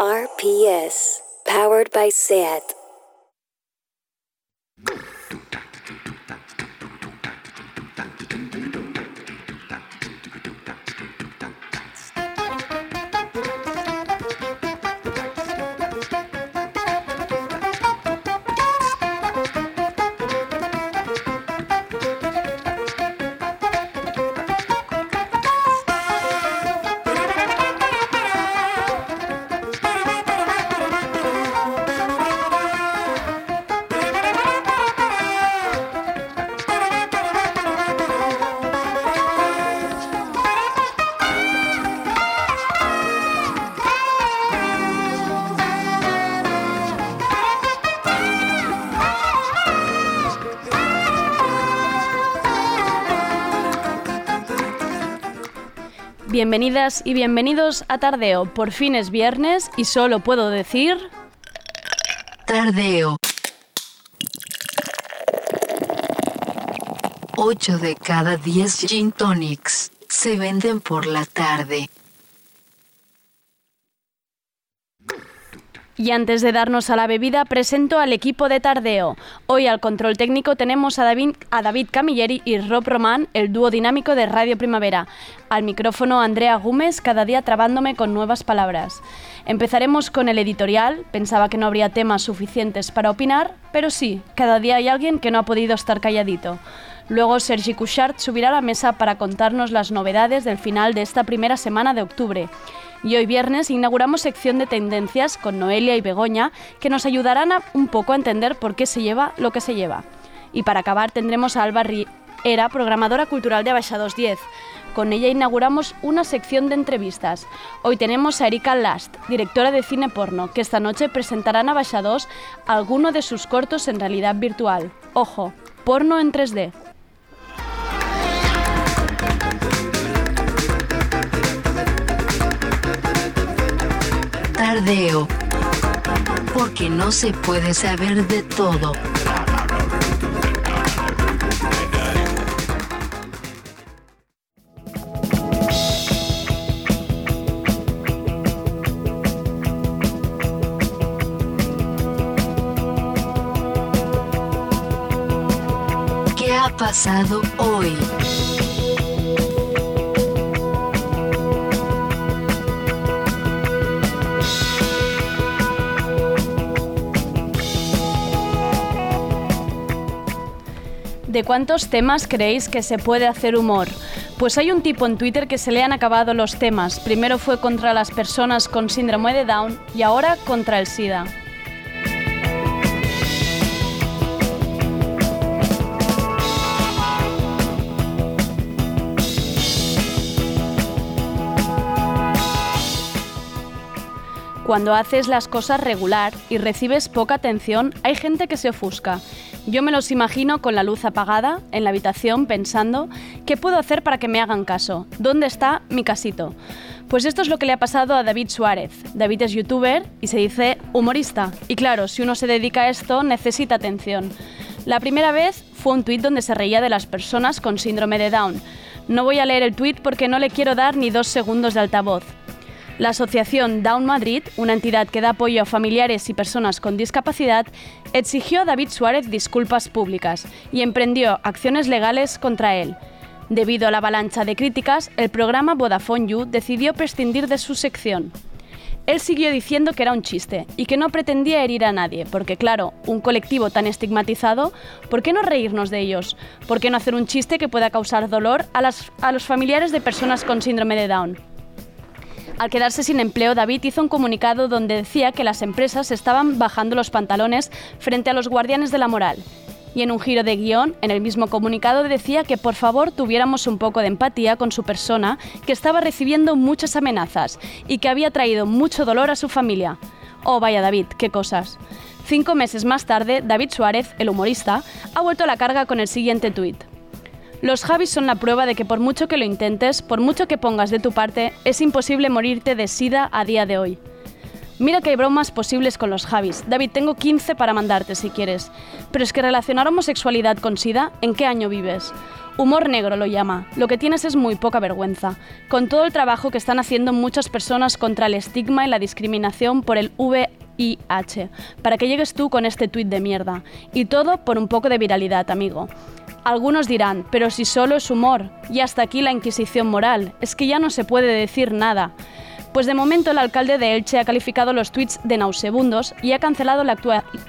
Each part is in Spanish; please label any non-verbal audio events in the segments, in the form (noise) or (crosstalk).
RPS, powered by SAT. Bienvenidas y bienvenidos a Tardeo. Por fin es viernes y solo puedo decir... Tardeo. 8 de cada 10 gin tonics se venden por la tarde. Y antes de darnos a la bebida, presento al equipo de Tardeo. Hoy al control técnico tenemos a David, Camilleri y Rob Román, el dúo dinámico de Radio Primavera. Al micrófono Andrea Gómez, cada día trabándome con nuevas palabras. Empezaremos con el editorial. Pensaba que no habría temas suficientes para opinar, pero sí, cada día hay alguien que no ha podido estar calladito. Luego Sergi Couchard subirá a la mesa para contarnos las novedades del final de esta primera semana de octubre. Y hoy viernes inauguramos sección de tendencias con Noelia y Begoña que nos ayudarán a, un poco a entender por qué se lleva lo que se lleva. Y para acabar tendremos a Alba Riera, programadora cultural de Abaixa 210. Con ella inauguramos una sección de entrevistas. Hoy tenemos a Erika Last, directora de cine porno, que esta noche presentarán a Abaixa 2 alguno de sus cortos en realidad virtual. Ojo, porno en 3D. Tardeo. Porque no se puede saber de todo. ¿Qué ha pasado hoy? ¿De cuántos temas creéis que se puede hacer humor? Pues hay un tipo en Twitter que se le han acabado los temas. Primero fue contra las personas con síndrome de Down y ahora contra el SIDA. Cuando haces las cosas regular y recibes poca atención, hay gente que se ofusca. Yo me los imagino con la luz apagada en la habitación pensando, ¿qué puedo hacer para que me hagan caso? ¿Dónde está mi casito? Pues esto es lo que le ha pasado a David Suárez. David es youtuber y se dice humorista. Y claro, si uno se dedica a esto, necesita atención. La primera vez fue un tuit donde se reía de las personas con síndrome de Down. No voy a leer el tuit porque no le quiero dar ni dos segundos de altavoz. La asociación Down Madrid, una entidad que da apoyo a familiares y personas con discapacidad, exigió a David Suárez disculpas públicas y emprendió acciones legales contra él. Debido a la avalancha de críticas, el programa Vodafone You decidió prescindir de su sección. Él siguió diciendo que era un chiste y que no pretendía herir a nadie, porque claro, un colectivo tan estigmatizado, ¿por qué no reírnos de ellos? ¿Por qué no hacer un chiste que pueda causar dolor a, a los familiares de personas con síndrome de Down? Al quedarse sin empleo, David hizo un comunicado donde decía que las empresas estaban bajando los pantalones frente a los guardianes de la moral. Y en un giro de guion, en el mismo comunicado decía que por favor tuviéramos un poco de empatía con su persona, que estaba recibiendo muchas amenazas y que había traído mucho dolor a su familia. Oh, vaya David, qué cosas. Cinco meses más tarde, David Suárez, el humorista, ha vuelto a la carga con el siguiente tuit. Los Javis son la prueba de que por mucho que lo intentes, por mucho que pongas de tu parte, es imposible morirte de sida a día de hoy. Mira que hay bromas posibles con los Javis. David, tengo 15 para mandarte si quieres. Pero es que relacionar homosexualidad con sida, ¿en qué año vives? Humor negro lo llama. Lo que tienes es muy poca vergüenza. Con todo el trabajo que están haciendo muchas personas contra el estigma y la discriminación por el VIH, para que llegues tú con este tuit de mierda. Y todo por un poco de viralidad, amigo. Algunos dirán, pero si solo es humor, y hasta aquí la Inquisición moral, es que ya no se puede decir nada. Pues de momento el alcalde de Elche ha calificado los tweets de nauseabundos y ha cancelado la,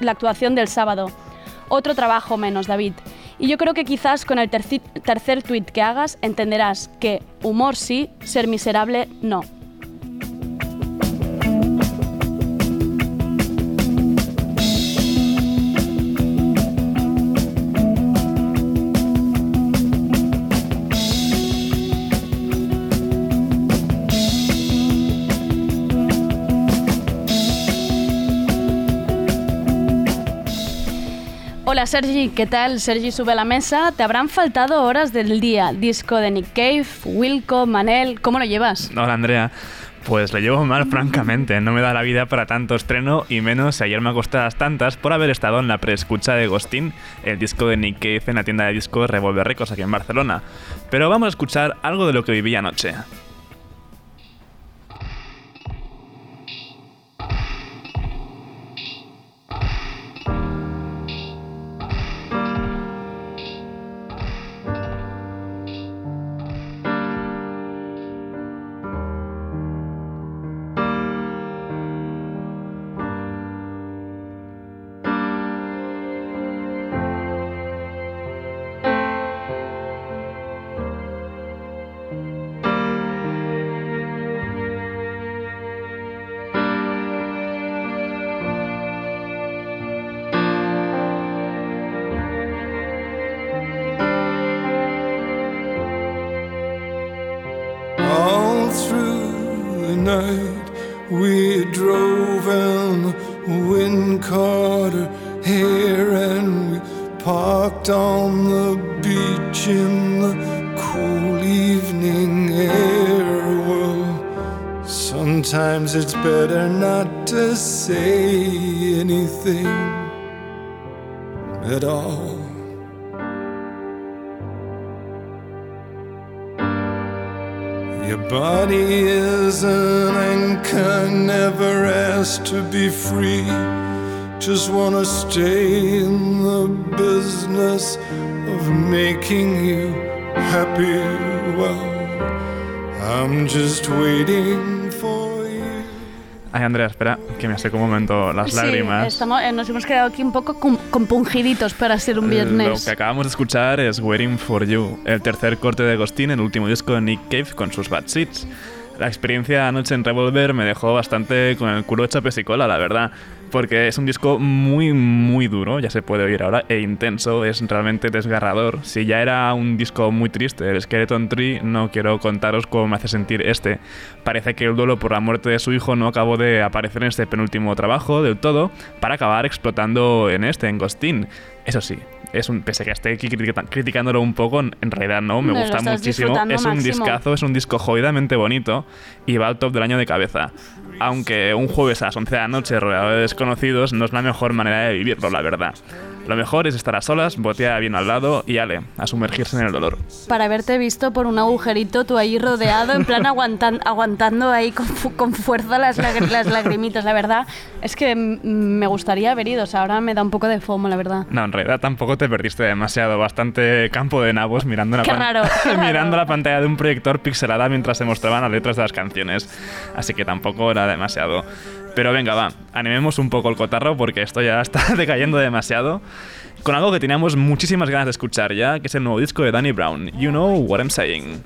actuación del sábado. Otro trabajo menos, David. Y yo creo que quizás con el tercer, tweet que hagas entenderás que humor sí, ser miserable no. Hola Sergi, ¿qué tal? Sergi sube a la mesa. Te habrán faltado horas del día. Disco de Nick Cave, Wilco, Manel. ¿Cómo lo llevas? Hola Andrea. Pues lo llevo mal, (laughs) francamente. No me da la vida para tanto estreno y menos si ayer me acosté las tantas por haber estado en la preescucha de Ghostin, el disco de Nick Cave en la tienda de discos Revolver Records aquí en Barcelona. Pero vamos a escuchar algo de lo que viví anoche. Que me seco un momento las sí, lágrimas. Estamos, eh, nos hemos quedado aquí un poco compungiditos para ser un viernes. Lo que acabamos de escuchar es Waiting for You, el tercer corte de Agostín, el último disco de Nick Cave con sus Bad Seeds. La experiencia anoche en Revolver me dejó bastante con el culo hecho pesicola, la verdad porque es un disco muy, muy duro, ya se puede oír ahora, e intenso, es realmente desgarrador. Si ya era un disco muy triste, el Skeleton Tree, no quiero contaros cómo me hace sentir este. Parece que el duelo por la muerte de su hijo no acabó de aparecer en este penúltimo trabajo del todo, para acabar explotando en este, en Ghostin. Eso sí, es un, pese a que esté criticándolo un poco, en realidad no, me gusta muchísimo. Es un discazo, es un disco jodidamente bonito y va al top del año de cabeza. Aunque un jueves a las 11 de la noche rodeado de desconocidos no es la mejor manera de vivirlo, la verdad. Lo mejor es estar a solas, botea bien al lado y ale, a sumergirse en el dolor. Para haberte visto por un agujerito, tú ahí rodeado, en plan aguantan, aguantando ahí con, con fuerza las, las, lagrimitas, la verdad. Es que me gustaría haber ido, o sea, ahora me da un poco de fomo, la verdad. No, en realidad tampoco te perdiste demasiado, bastante campo de nabos mirando la, raro, (laughs) mirando la pantalla de un proyector pixelada mientras se mostraban las letras de las canciones. Así que tampoco era demasiado. Pero venga, va, animemos un poco el cotarro porque esto ya está (laughs) decayendo demasiado. Con algo que teníamos muchísimas ganas de escuchar ya, que es el nuevo disco de Danny Brown, You Know What I'm Saying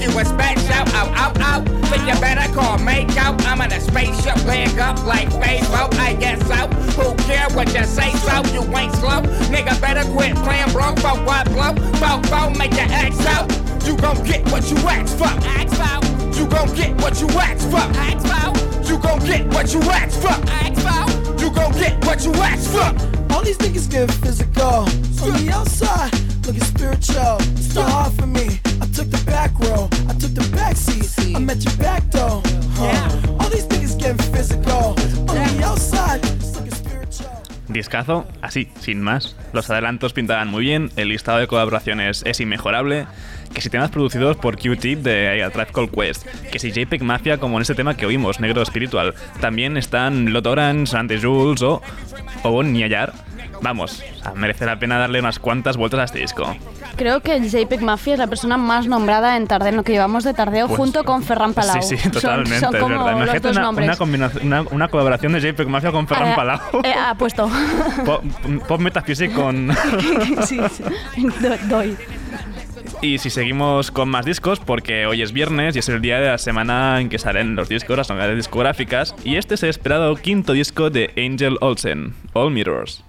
you a special out, out, out. So you better call make out. I'm in a spaceship, leg up like Facebook. I guess so. Who care what you say, so you ain't slow. Nigga better quit playing bro, for what blow. Fo, fo, make your ax out. You gon' get what you asked for. Ask for. You gon' get what you asked for. Ask for. You gon' get what you asked for. Ask for. You gon' get what you asked for. All these niggas get physical. On the outside, looking spiritual. It's too hard for me. I'm at your back door. Huh. All these niggas getting physical. On the outside, looking spiritual. Discazo, así, sin más. Los adelantos pintaban muy bien, el listado de colaboraciones es inmejorable, que si temas producidos por Q-Tip de A Tribe Called Quest, que si JPEG Mafia como en este tema que oímos, Negro Espiritual, también están Lot Orange, Ante Jules o, o Niayar. Vamos, merece la pena darle unas cuantas vueltas a este disco. Creo que JPEG Mafia es la persona más nombrada en Tardeo, en lo que llevamos de Tardeo, Pues, junto con Ferran Palau. Sí, sí, totalmente, Son, es verdad. Imagínate una, una, una, una colaboración de JPEG Mafia con Ferran Eh, Palau. eh, ha puesto. (laughs) Pop, pop Metaphysic con... (laughs) sí, sí. (laughs) Do- doy. Y si seguimos con más discos, porque hoy es viernes y es el día de la semana en que salen los discos, las novedades discográficas, y este es el esperado quinto disco de Angel Olsen, All Mirrors.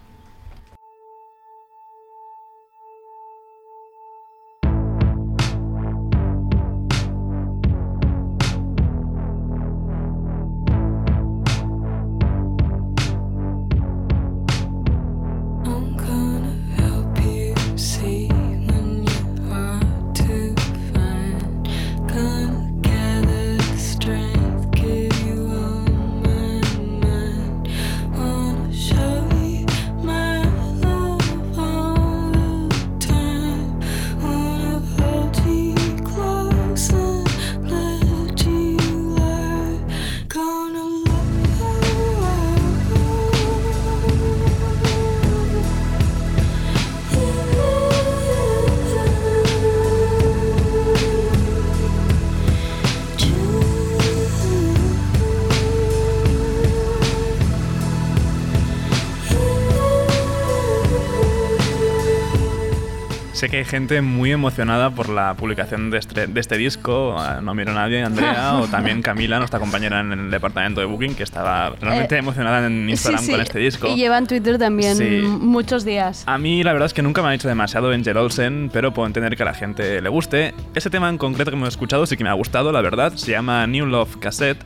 Sé que hay gente muy emocionada por la publicación de este, de este disco. Ah, No miro a nadie, Andrea, (laughs) o también Camila, nuestra compañera en el departamento de Booking, que estaba realmente Eh, emocionada en Instagram Sí, sí. con este disco. Y lleva en Twitter también Sí. muchos días. A mí la verdad es que nunca me ha dicho demasiado Angel Olsen, pero puedo entender que a la gente le guste. Ese tema en concreto que hemos escuchado sí que me ha gustado, la verdad. Se llama New Love Cassette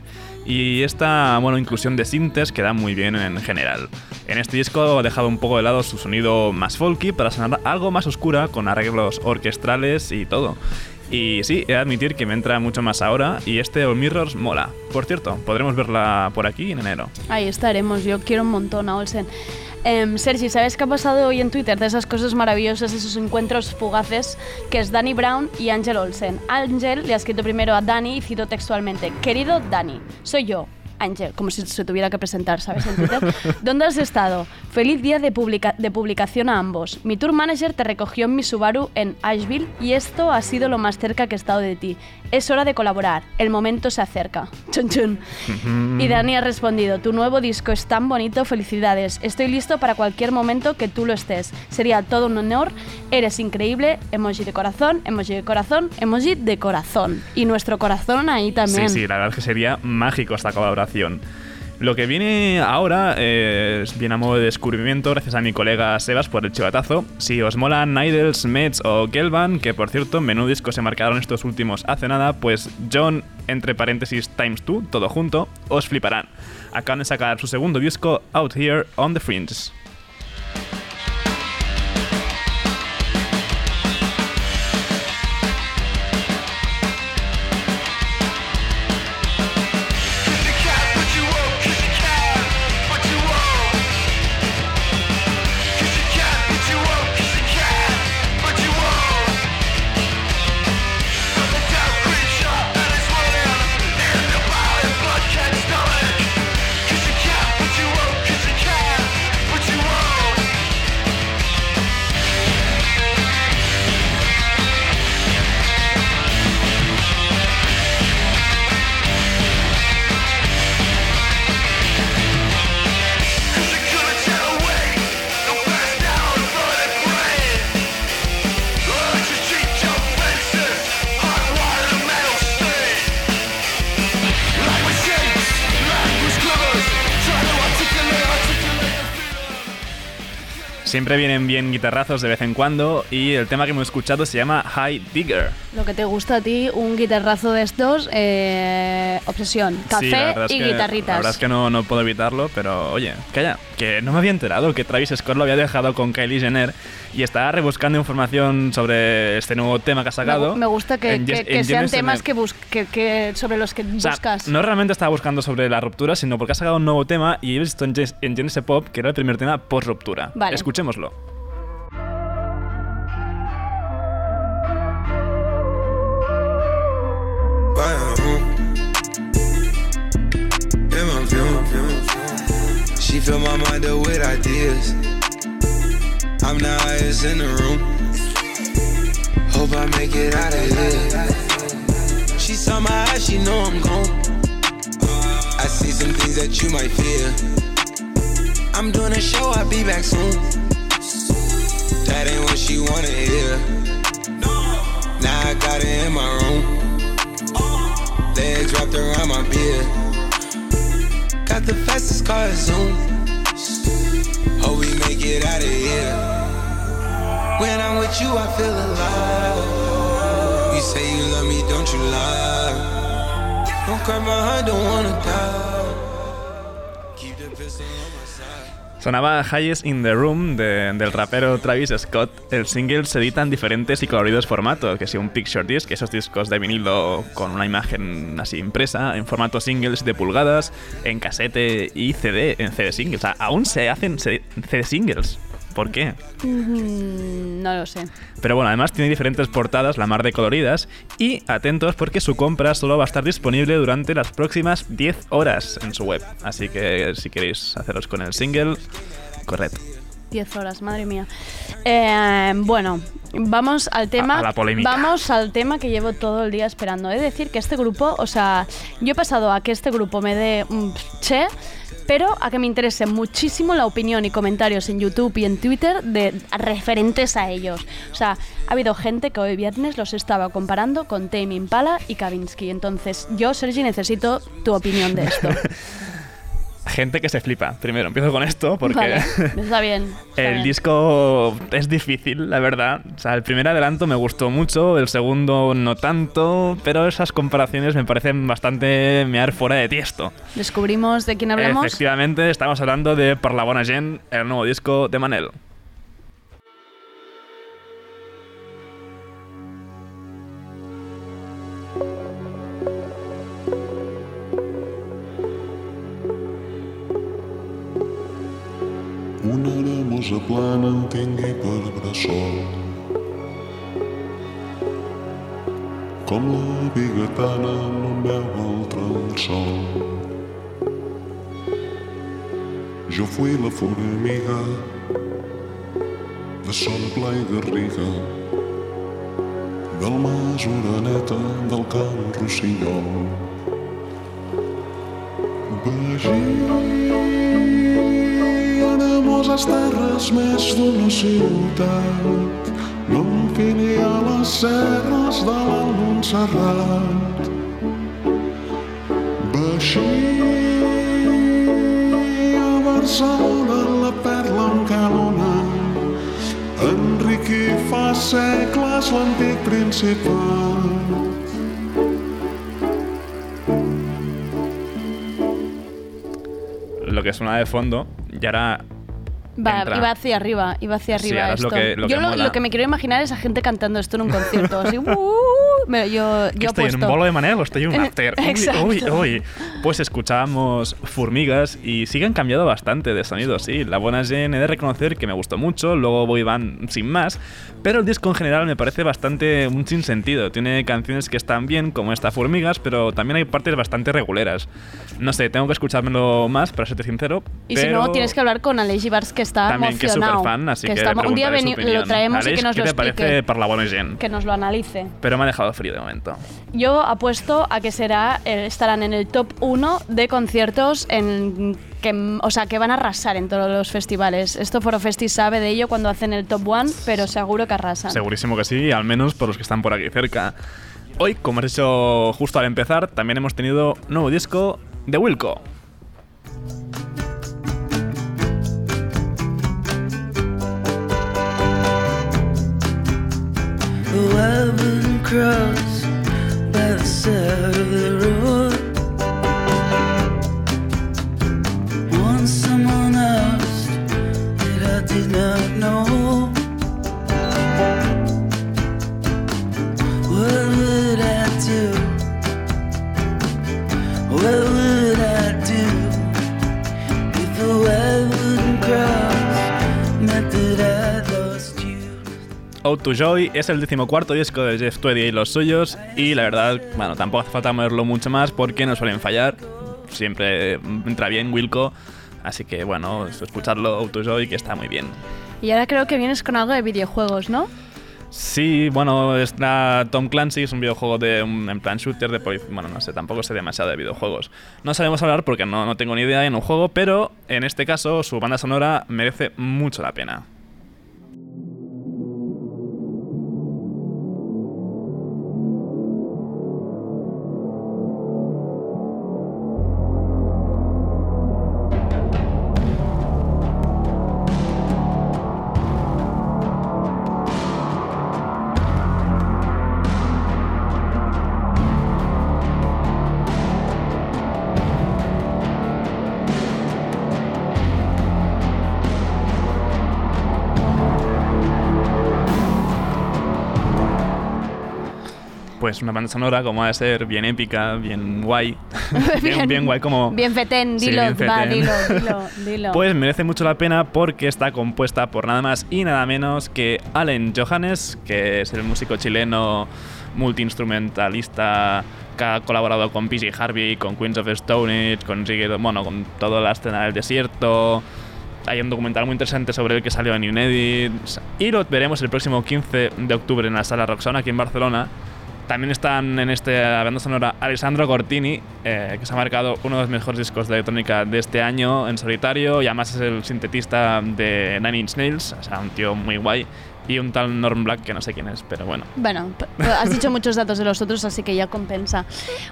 y esta bueno, inclusión de sintes queda muy bien en general. En este disco ha dejado un poco de lado su sonido más folky para sonar algo más oscura con arreglos orquestrales y todo. Y sí, he de admitir que me entra mucho más ahora y este All Mirrors mola. Por cierto, podremos verla por aquí en enero. Ahí estaremos, yo quiero un montón a Olsen. Em, Sergi, ¿sabes qué ha pasado hoy en Twitter? De esas cosas maravillosas, esos encuentros fugaces, que es Danny Brown y Angel Olsen. Angel le ha escrito primero a Danny y cito textualmente, querido Danny, soy yo. Angel, como si se tuviera que presentar, ¿sabes? En Twitter. ¿Dónde has estado? Feliz día de, publica- de publicación a ambos. Mi tour manager te recogió en mi Subaru en Asheville y esto ha sido lo más cerca que he estado de ti. Es hora de colaborar. El momento se acerca. Chun chun. Y Dani ha respondido, tu nuevo disco es tan bonito, felicidades. Estoy listo para cualquier momento que tú lo estés. Sería todo un honor, eres increíble, emoji de corazón, emoji de corazón, emoji de corazón. Y nuestro corazón ahí también. Sí, sí, la verdad es que sería mágico esta colaboración. Lo que viene ahora eh, es bien a modo de descubrimiento gracias a mi colega Sebas por el chivatazo. Si os molan Nidals, Mets o Gelban, que por cierto, menú disco se marcaron estos últimos hace nada, pues John, entre paréntesis, times 2, todo junto, os fliparán. Acaban de sacar su segundo disco, Out Here on the Fringe. Siempre vienen bien guitarrazos de vez en cuando y el tema que hemos escuchado se llama High Digger. Lo que te gusta a ti, un guitarrazo de estos, eh, obsesión, Sí, la café es y que- La guitarritas. verdad es que no, no puedo evitarlo, pero oye, calla, que no me había enterado que Travis Scott lo había dejado con Kylie Jenner y estaba rebuscando información sobre este nuevo tema que ha sacado. me gusta que, en que- Yes- que en sean temas que, bus- que, que sobre los que O sea, buscas. no realmente estaba buscando sobre la ruptura, sino porque ha sacado un nuevo tema y he visto en, Genesis Pop que era el primer tema post-ruptura. Vale. Escuchémoslo. She fill my mind up with ideas. I'm the highest in the room. Hope I make it out of here. She saw my eyes, she know I'm gone. I see some things that you might fear. I'm doing a show, I'll be back soon. That ain't what she wanna hear. Now I got it in my room. Legs wrapped around my beard. Got the fastest car Zoom. Hope we make it out of here. When I'm with you, I feel alive. You say you love me, don't you lie? Don't cry my heart, don't wanna die. Sonaba Highest in the Room de- del rapero Travis Scott. El single se edita en diferentes y coloridos formatos, que sea un picture disc, esos discos de vinilo con una imagen así impresa, en formato singles de pulgadas, en casete y CD, en CD singles. O sea, aún se hacen CD, singles. ¿Por qué? Mm, no lo sé. Pero bueno, además tiene diferentes portadas, la mar de coloridas, y atentos porque su compra solo va a estar disponible durante las próximas 10 horas en su web. Así que si queréis haceros con el single, corred. 10 horas, madre mía. Eh, bueno, vamos al tema. a la polémica. Vamos al tema que llevo todo el día esperando. He de decir que este grupo, o sea, yo he pasado a que este grupo me dé un che, pero a que me interese muchísimo la opinión y comentarios en YouTube y en Twitter de referentes a ellos. O sea, ha habido gente que hoy viernes los estaba comparando con Tame Impala y Kavinsky. Entonces, yo, Sergi, necesito tu opinión de esto. (laughs) Gente que se flipa. Primero, empiezo con esto porque Vale, (laughs) está bien. está el bien. disco es difícil, la verdad. O sea, el primer adelanto me gustó mucho, el segundo no tanto, pero esas comparaciones me parecen bastante mear fuera de tiesto. Descubrimos de quién hablamos. Efectivamente, estamos hablando de Per la Gent, el nuevo disco de Manel. Aramosa plana em tingui per bressol com la bigatana no en veu el sol. Jo fui la formiga de son pla i garriga del mas Oreneta del camp Rossinyol. Vagi anamoses terres més d'una ciutat no fini a les serres de l'Alt Montserrat. Baixí a Barcelona la perla en calona Enriqui fa segles l'antic principat. Lo que suena de fondo, y ahora Va, entra. iba hacia arriba, iba hacia arriba lo esto. que- lo yo que lo, lo que me quiero imaginar es a gente cantando esto en un concierto. así, "Uh", (laughs) yo, ¿Que yo estoy en un bolo de Manel o estoy en un after? (laughs) Uy, uy, uy. Pues escuchábamos Formigas y sí que han cambiado bastante de sonido, sí. La buena Jen he de reconocer que me gustó mucho, luego Boy Band sin más, pero el disco en general me parece bastante un sinsentido. Tiene canciones que están bien, como esta Formigas, pero también hay partes bastante reguleras. No sé, tengo que escuchármelo más, para serte sincero. Y si no, pero tienes que hablar con Aleix Bars, que está También que es emocionado. súper fan, así que, está- un día lo traemos y Aleix, que nos ¿qué lo te explique. parece para la buena Jen? Que nos lo analice. Pero me ha dejado Free de momento. Yo apuesto a que será eh, estarán en el top 1 de conciertos en que, o sea, que van a arrasar en todos los festivales. Esto Forofesti sabe de ello cuando hacen el top 1, pero seguro que arrasan. Segurísimo que sí, al menos por los que están por aquí cerca. Hoy, como has hecho justo al empezar, también hemos tenido nuevo disco de Wilco. Oh, Cross by the side of the road. Once someone asked that I did not know. What would I do? What would Out to Joy es el decimocuarto disco de Jeff Tweedy y los suyos y la verdad, bueno, tampoco hace falta moverlo mucho más porque no suelen fallar. Siempre entra bien Wilco, así que bueno, escucharlo Out to Joy que está muy bien. Y ahora creo que vienes con algo de videojuegos, ¿no? Sí, bueno, está Tom Clancy, es un videojuego de un, en plan shooter de Bueno, no sé, tampoco sé demasiado de videojuegos. No sabemos hablar porque no, no tengo ni idea en un juego, pero en este caso su banda sonora merece mucho la pena. Pues una banda sonora como ha de ser bien épica, bien guay. (laughs) bien, bien guay como... Bien fetén, Sí, dilo, bien va, fetén. dilo, dilo, (laughs) dilo. Pues merece mucho la pena porque está compuesta por nada más y nada menos que Allen Johannes, que es el músico chileno multiinstrumentalista que ha colaborado con PG Harvey, con Queens of Stone Age, con Rigid- bueno, con toda la escena del desierto. Hay un documental muy interesante sobre él que salió en Unedit. Y lo veremos el próximo 15 de octubre en la sala Roxana aquí en Barcelona. También están en este banda sonora Alessandro Cortini, eh, que se ha marcado uno de los mejores discos de electrónica de este año en solitario y además es el sintetista de Nine Inch Nails, o sea, un tío muy guay. Y un tal Norm Black que no sé quién es, pero bueno. Bueno, has dicho muchos datos de los otros, así que ya compensa.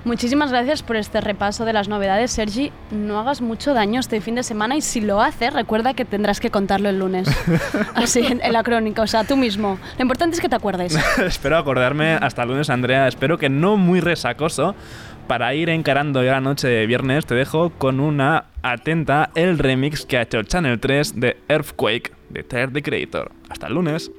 Muchísimas gracias por este repaso de las novedades, Sergi. No hagas mucho daño este fin de semana y si lo haces, recuerda que tendrás que contarlo el lunes. (laughs) Así, en, en la crónica, o sea, tú mismo. Lo importante es que te acuerdes. (laughs) Espero acordarme hasta el lunes, Andrea. Espero que no muy resacoso. Para ir encarando ya la noche de viernes, te dejo con una atenta el remix que ha hecho Channel 3 de Earthquake de Tyler the Creator. Hasta el lunes.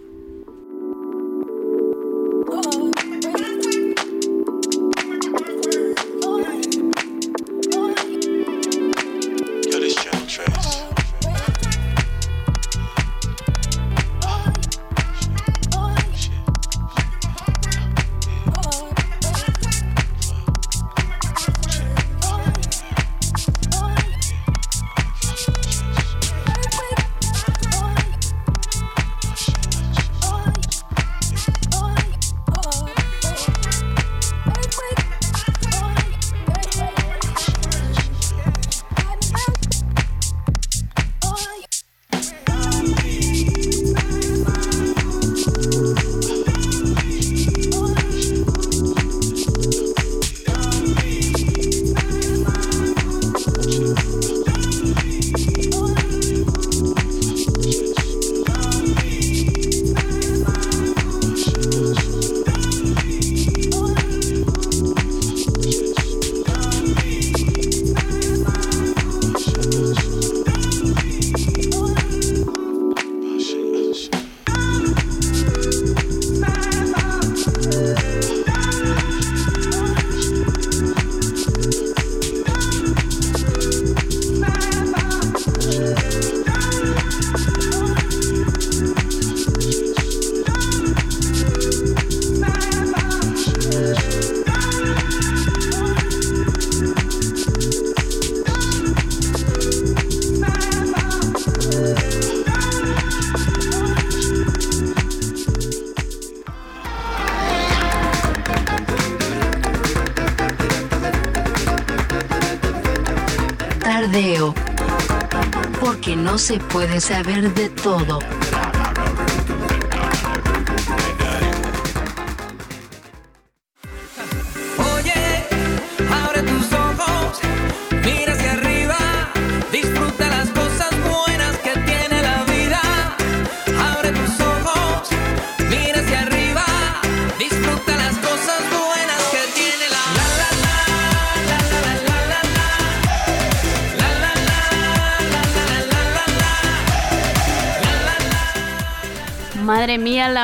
No se puede saber de todo.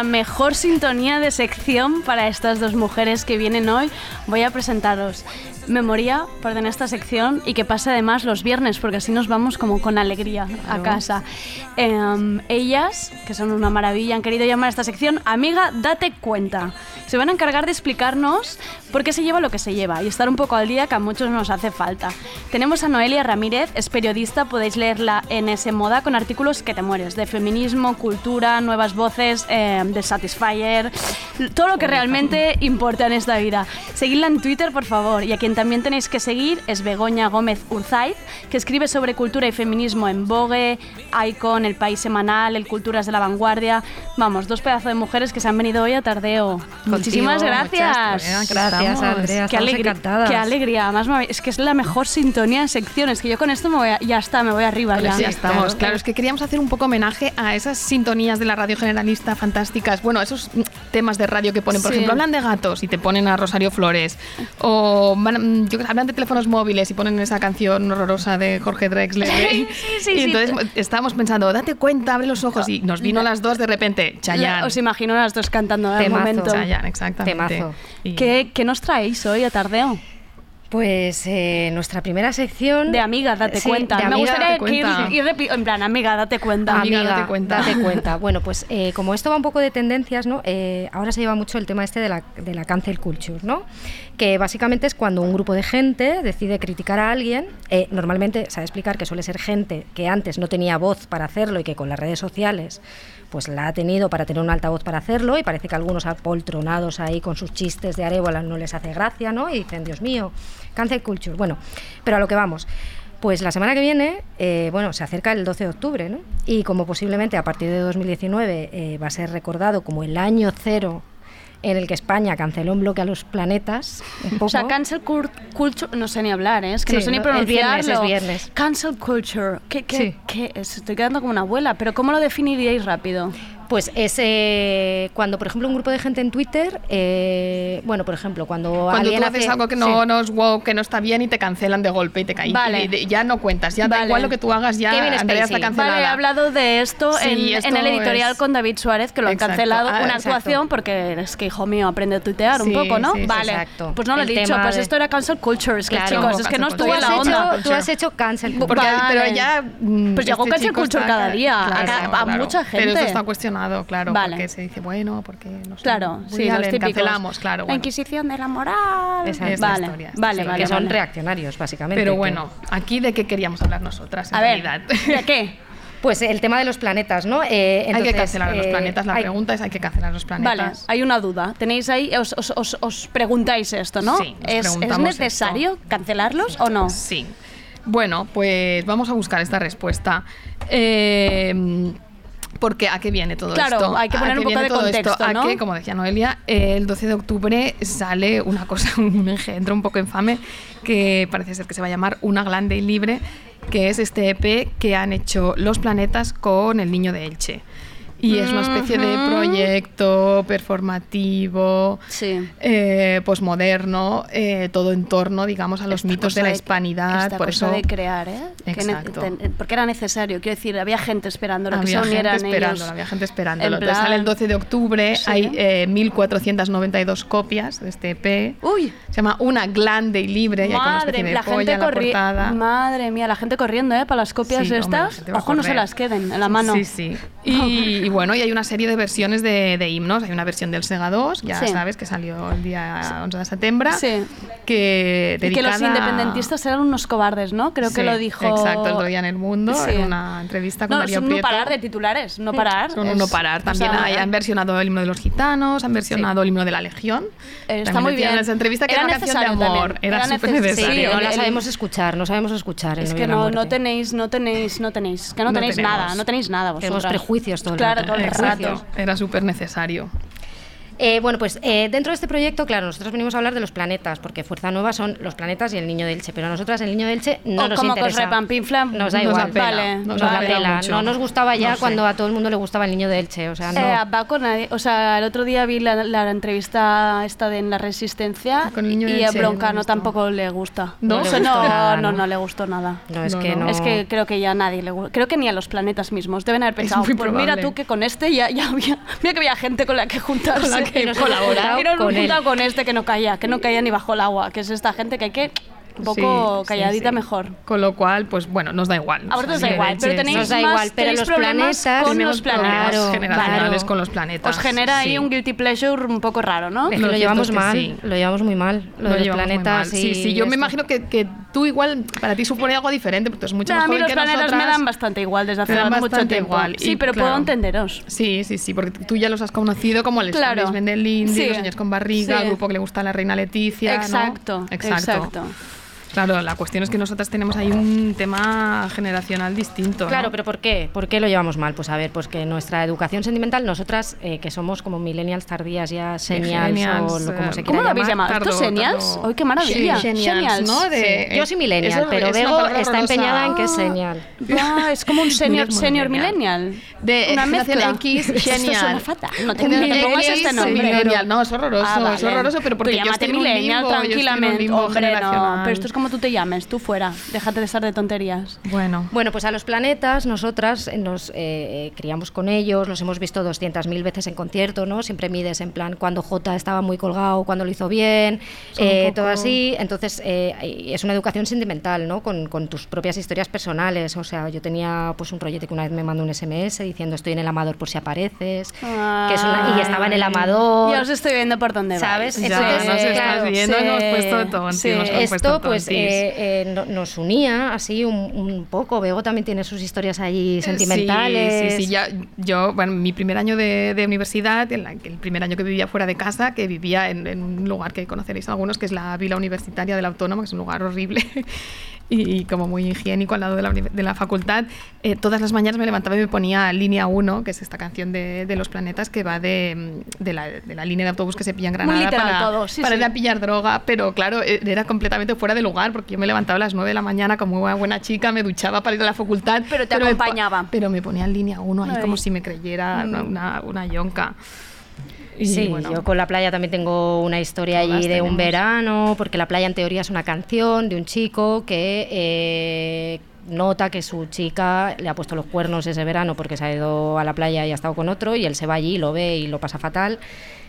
La mejor sintonía de sección para estas dos mujeres que vienen hoy. Voy a presentaros. Me moría por tener esta sección y que pase además los viernes, porque así nos vamos como con alegría a casa. Em, ellas, que son una maravilla, han querido llamar a esta sección Amiga, date cuenta. Se van a encargar de explicarnos por qué se lleva lo que se lleva y estar un poco al día que a muchos nos hace falta. Tenemos a Noelia Ramírez, es periodista, podéis leerla en ese moda con artículos que te mueres, de feminismo, cultura, nuevas voces, eh, de Satisfyer, todo lo que realmente importa en esta vida. Seguidla en Twitter, por favor, y a quien también tenéis que seguir es Begoña Gómez Urzaiz, que escribe sobre cultura y feminismo en Vogue, Icon, El País Semanal, El Culturas de la Vanguardia. Vamos, dos pedazos de mujeres que se han venido hoy a Tardeo. Muchísimas gracias. Gracias, Andrea. Qué, alegría, encantadas. qué alegría. Además, es que es la mejor sintonía de secciones. Que yo con esto me voy a- ya está, me voy arriba Pues ya. ya estamos, claro. es que queríamos hacer un poco homenaje a esas sintonías de la radio generalista fantásticas. Bueno, esos temas de radio que ponen, por Sí. ejemplo, hablan de gatos y te ponen a Rosario Flores. O van, mm, yo hablan de teléfonos móviles y ponen esa canción horrorosa de Jorge Drexler. Sí, sí, y entonces estábamos pensando, date cuenta, abre los ojos. Y nos vino las dos de repente, Chayanne. Os imagino las dos cantando Temazo. momento. Chayanne, exactamente. Temazo. Y- ¿Qué, qué nos traéis hoy a Tardeo? Pues eh, nuestra primera sección... De amiga, date Sí, cuenta. de Me gustaría ir, ir en plan, amiga, date cuenta. Amiga, date cuenta. date cuenta. (laughs) Bueno, pues eh, como esto va un poco de tendencias, ¿no? Eh, ahora se lleva mucho el tema este de la, de la cancel culture, ¿no? Que básicamente es cuando un grupo de gente decide criticar a alguien, eh, normalmente sabe explicar que suele ser gente que antes no tenía voz para hacerlo y que con las redes sociales pues la ha tenido para tener un altavoz para hacerlo y parece que algunos apoltronados ahí con sus chistes de arébola no les hace gracia, ¿no? Y dicen, Dios mío, cancel culture. Bueno, pero a lo que vamos. Pues la semana que viene, eh, bueno, se acerca el 12 de octubre, ¿no? Y como posiblemente a partir de 2019 eh, va a ser recordado como el año cero en el que España canceló un bloque a los planetas, un poco. O sea, cancel culture, no sé ni hablar, ¿eh? es que no sé ni no, es viernes, pronunciarlo. es viernes. Cancel culture. ¿Qué, qué, Sí. qué es? Estoy quedando como una abuela, pero ¿cómo lo definiríais rápido? Pues es eh, cuando, por ejemplo, un grupo de gente en Twitter, eh, bueno, por ejemplo, cuando, Cuando alguien tú haces hace- algo que no, sí. no es wow, que no está bien y te cancelan de golpe y te caen. Vale. Y ya no cuentas, ya da igual lo que tú hagas, ya Andrea está cancelada. Vale, he hablado de esto, Sí, en, esto en el editorial es- con David Suárez, que lo han Exacto. cancelado. Ah, una exacto. actuación, porque es que, hijo mío, aprende a tuitear Sí, un poco, ¿no? vale. exacto. Pues no lo he dicho, pues de- esto era cancel culture. Es que, Claro. chicos, es que no has, la onda. hecho, tú has hecho cancel culture. Pero ya. Pues llegó este cancel culture cada día, a mucha Pero gente. esto está cuestionado, claro, Vale. porque se dice, bueno, porque no sé. Claro, sí, los típicos. cancelamos, claro. La. Inquisición de la moral. Exacto. Esta Vale, historia, vale, historia. vale. que son vale. reaccionarios, básicamente. Pero que- bueno, aquí de qué queríamos hablar nosotras, en A ver, realidad. ¿de qué? (laughs) Pues el tema de los planetas, ¿no? Eh, hay que cancelar los eh, planetas. La hay- pregunta es: ¿hay que cancelar los Vale, planetas? hay una duda. Tenéis ahí, os, os- os- os preguntáis esto, ¿no? Sí, nos ¿Es, ¿Es necesario cancelarlos o no? Sí. Bueno, pues vamos a buscar esta respuesta. Eh, porque a qué viene todo Claro, esto? hay que ¿A poner un poco de esto? contexto, A que, como decía Noelia, el 12 de octubre sale una cosa, (laughs) un engendro un poco infame que parece ser que se va a llamar Una Glande y Libre, que es este EP que han hecho los planetas con el niño de Elche. Y es una especie de proyecto performativo, Sí. eh, posmoderno, eh, todo en torno, digamos, a los Esta mitos de la hispanidad. esta por cosa eso de crear, ¿eh? Que Exacto. porque era necesario, quiero decir, había gente esperando que había se gente unieran esperándolo, ellos. había gente esperándolo. En Entonces sale el plan- 12 de octubre, Sí. hay eh, 1492 copias de este EP. Uy, Se llama Una glande y libre, y hay madre, la gente en la corriendo. Madre mía, la gente corriendo, ¿eh? Para las copias Sí, hombre, la estas. gente va a Ojo, no se las queden en la mano. Sí, sí. Y (laughs) bueno, y hay una serie de versiones de, de himnos. Hay una versión del Sega 2, ya Sí. sabes, que salió el día 11 de septiembre. Sí. Que Y que los dedicada- independentistas eran unos cobardes, ¿no? Creo que Sí, lo dijo. Exacto, el otro día en El Mundo, Sí. en una entrevista con No, Darío son no Prieto. parar de titulares, no parar. Son Es- un no parar. También o sea, hay- han versionado el himno de los gitanos, han versionado el himno de la Legión. Eh, está muy bien. En esa entrevista que Era era, una canción de amor. también. Era Era súper neces- necesario. sí, no la sabemos escuchar, no sabemos escuchar. Es que no, no tenéis, no tenéis, no tenéis, que no, No tenéis tenemos. nada, no tenéis nada vosotros. Tenemos prejuicios todo el Claro. Exacto. Era súper necesario. Eh, bueno, pues eh, dentro de este proyecto, claro, nosotros venimos a hablar de los planetas, porque Fuerza Nueva son los planetas y el niño de Elche, pero a nosotras el niño de Elche no O nos como interesa. Nos da nos igual. apela, Vale, nos, nos da apela pela. mucho. No nos gustaba ya No sé. cuando a todo el mundo le gustaba el niño de Elche, o sea, no. Eh, va con nadie. O sea, el otro día vi la, la entrevista esta de en la Resistencia niño y a Broncano no tampoco le gusta. No O le no, nada, no, ¿no? no le gustó nada. No, es No, que no. no. Es que creo que ya a nadie le gusta. Creo que ni a los planetas mismos. Deben haber pensado, pues mira tú que con este ya, ya había, mira que había gente con la que juntarse. Que Y nos colaborar con él. juntado con este que no caía, que no caía ni bajo el agua, que es esta gente que hay que un poco Sí, sí, calladita sí. mejor. Con lo cual, pues bueno, nos da igual. A vosotros da igual, sí, pero sí, tenéis Nos da más, igual, pero tenéis los problemas planetas- con los planetas. generacionales claro. con los planetas. Os genera ahí sí. un guilty pleasure un poco raro, ¿no? Es que Lo llevamos mal, sí. lo llevamos muy mal, lo, Lo de los planetas. Sí, sí, yo me esto. imagino que, que tú igual, para ti supone algo diferente, porque tú eres mucho Nah, más a mí joven los que planetas nosotras. me dan bastante igual desde hace mucho tiempo. igual. Sí, y pero puedo entenderos. Sí, sí, sí, porque tú ya los has conocido como el Claro. Sí. los señores con barriga, Sí. el grupo que le gusta a la reina Leticia. ¿no? Exacto, exacto. Claro, la cuestión es que nosotras tenemos ahí un tema generacional distinto. ¿no? Claro, pero ¿por qué? ¿Por qué lo llevamos mal? Pues a ver, pues que nuestra educación sentimental, nosotras eh, que somos como millennials tardías ya, senials o lo, como eh, se ¿Cómo lo habéis llamado? ¿Esto Tardo, senials? ¡Ay, qué maravilla! Sí, genials, ¿no? De- Yo soy millennial, eso pero es Bego está empeñada en que es señal. Ah, es como un senior, senior millennial. De Una generación mezcla. (laughs) X, Esto genial. suena fatal. No te, pongas este nombre. millennial. No, es horroroso, Ah, es vale. horroroso, pero porque tú yo llámate estoy millennial tranquilamente. Hombre, no. Pero esto es como tú te llames, tú fuera. Déjate de estar de tonterías. Bueno. Bueno, pues a los planetas nosotras eh, nos eh, eh, criamos con ellos, los hemos visto 200.000 veces en concierto, ¿no? Siempre mides en plan cuando J estaba muy colgado, cuando lo hizo bien, eh, poco- todo así. Entonces eh, es una educación sentimental, ¿no? Con, con tus propias historias personales. O sea, yo tenía pues un proyecto que una vez me mandó un SMS diciendo estoy en el amador por si apareces, que es una- y estaba en el amador. Ya os estoy viendo por dónde ¿Sabes? vais. Ya, Entonces, nos estás claro, viendo, sí, hemos puesto tontis, sí. nos hemos puesto Esto pues. Eh, eh, no- nos unía así un, un poco. Bego también tiene sus historias allí sentimentales. Sí, sí, sí. Ya, yo, bueno, mi primer año de, de universidad, en la- el primer año que vivía fuera de casa, que vivía en, en un lugar que conoceréis algunos, que es la Vila Universitaria de la Autónoma, que es un lugar horrible y, y como muy higiénico al lado de la, de la facultad. Eh, todas las mañanas me levantaba y me ponía Línea 1, que es esta canción de, de los planetas que va de, de, la, de la línea de autobús que se pilla en Muy Granada literal para, todo, sí, para sí. ir a pillar droga, pero claro, eh, era completamente fuera de lugar porque yo me levantaba a las 9 de la mañana como una buena chica, me duchaba para ir a la facultad. Pero te me po- acompañaba. pero me ponía en línea 1 ahí Ay. como si me creyera una, una, una yonca. Y Sí, bueno, yo con la playa también tengo una historia allí de un verano, porque la playa en teoría es una canción de un chico que eh, nota que su chica le ha puesto los cuernos ese verano porque se ha ido a la playa y ha estado con otro y él se va allí, lo ve y lo pasa fatal.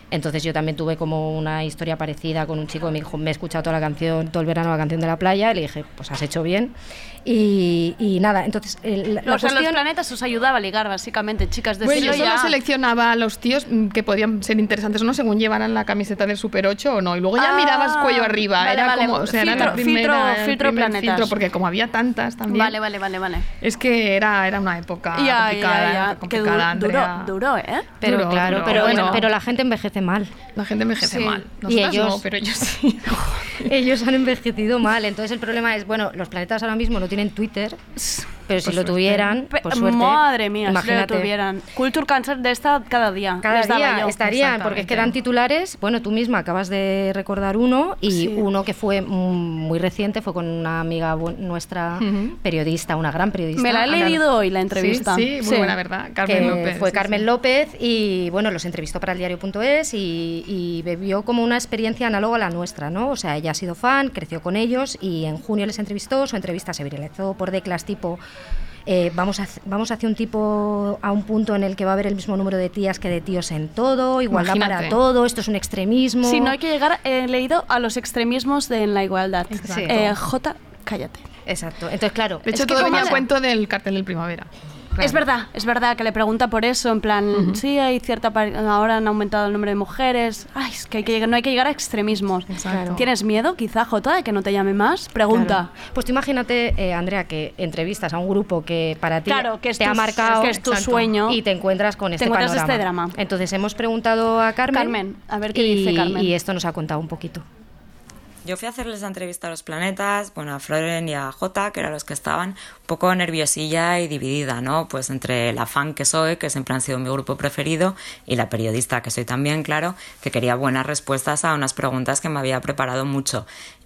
Entonces yo también tuve como una historia parecida con un chico que me dijo, me he escuchado toda la canción, todo el verano la canción de la playa, y le dije, pues has hecho bien. Y, y nada, entonces el- la, O sea, los cuestión... planetas os ayudaba a ligar, básicamente, chicas. Bueno, yo solo ya. seleccionaba a los tíos mm, que podían ser interesantes o no según llevaran la camiseta del Super 8 o no. Y luego ya Ah, mirabas cuello arriba. vale, era vale. como, o sea, era la Filtro- primera, filtro- el filtro planetas. filtro, porque como había tantas también. Vale, vale, vale, vale. Es que era, era una época Ya, ya, complicada, ya. Que complicada, du- duró, Andrea. duró, ¿eh? Pero Duro, claro, duro. pero, Bueno. pero la gente envejece mal. La gente envejece Sí. mal. Y Nosotras ellos- no, pero ellos (laughs) sí. Ellos han envejecido mal, entonces el problema es, bueno, los planetas ahora mismo no tienen Twitter, pero si lo tuvieran, Pe- por suerte, Madre mía, imagínate. si lo tuvieran. Culture Cancer de esta cada día. Cada día yo. estarían, porque es que dan titulares, bueno, tú misma acabas de recordar uno y Sí. uno que fue mm, muy reciente, fue con una amiga nuestra periodista, una gran periodista. Me la he Ana- leído hoy la entrevista. Sí, sí, muy buena, ¿verdad? Carmen que López. fue sí, Carmen sí. López y bueno, los entrevistó para el diario.es y, y bebió como una experiencia análoga a la nuestra, ¿no? O sea, ella ha sido fan, creció con ellos y en junio les entrevistó, su entrevista se viralizó por declas tipo eh, vamos, a, vamos hacia un tipo a un punto en el que va a haber el mismo número de tías que de tíos en todo, igualdad para todo, esto es un extremismo. Si no hay que llegar, he leído a los extremismos de en la igualdad. Eh, J, cállate. Exacto. Entonces, claro, De hecho, todo venía a cuento del cartel del primavera. Es verdad, es verdad que le pregunta por eso, en plan, sí, hay cierta ahora han aumentado el número de mujeres. Ay, es que, hay que llegar- no hay que llegar a extremismos. Exacto. ¿Tienes miedo, quizá, Jota, de que no te llame más? Pregunta. Claro. Pues tú imagínate, eh, Andrea, que entrevistas a un grupo que para ti Claro, que es te tu- ha marcado que es tu Exacto. sueño. y te encuentras con este encuentras panorama. este drama. Entonces hemos preguntado a Carmen. Carmen, a ver qué y, dice Carmen. Y esto nos ha contado un poquito. Yo fui a hacerles la entrevista a los planetas, bueno, a Floren y a Jota, que eran los que estaban un poco nerviosilla y dividida, ¿no? Pues entre la fan que soy, que siempre han sido mi grupo preferido, y la periodista que soy también, claro, que quería buenas respuestas a unas preguntas que me había preparado mucho.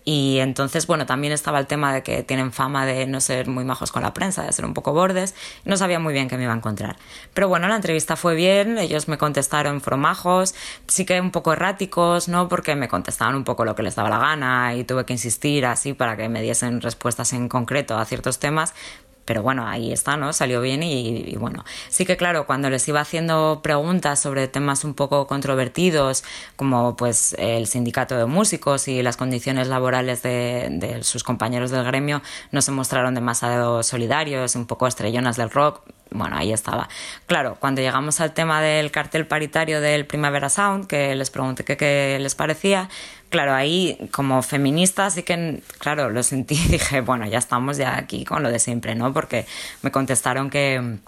Y entonces, bueno, también estaba el tema de que tienen fama de no ser muy majos con la prensa, de ser un poco bordes. No sabía muy bien qué me iba a encontrar. Pero bueno, la entrevista fue bien, ellos me contestaron, fueron majos, sí que un poco erráticos, ¿no? Porque me contestaban un poco lo que les daba la gana y tuve que insistir así para que me diesen respuestas en concreto a ciertos temas. Pero bueno, ahí está, ¿no? Salió bien y, bueno, sí que claro, cuando les iba haciendo preguntas sobre temas un poco controvertidos, como pues el sindicato de músicos y las condiciones laborales de, de sus compañeros del gremio, no se mostraron demasiado solidarios, un poco estrellonas del rock, bueno, ahí estaba. Claro, cuando llegamos al tema del cartel paritario del Primavera Sound, que les pregunté qué, les parecía, claro, ahí como feminista sí que, claro, lo sentí (laughs) dije, bueno, ya estamos ya aquí con lo de siempre, ¿no? Porque me contestaron que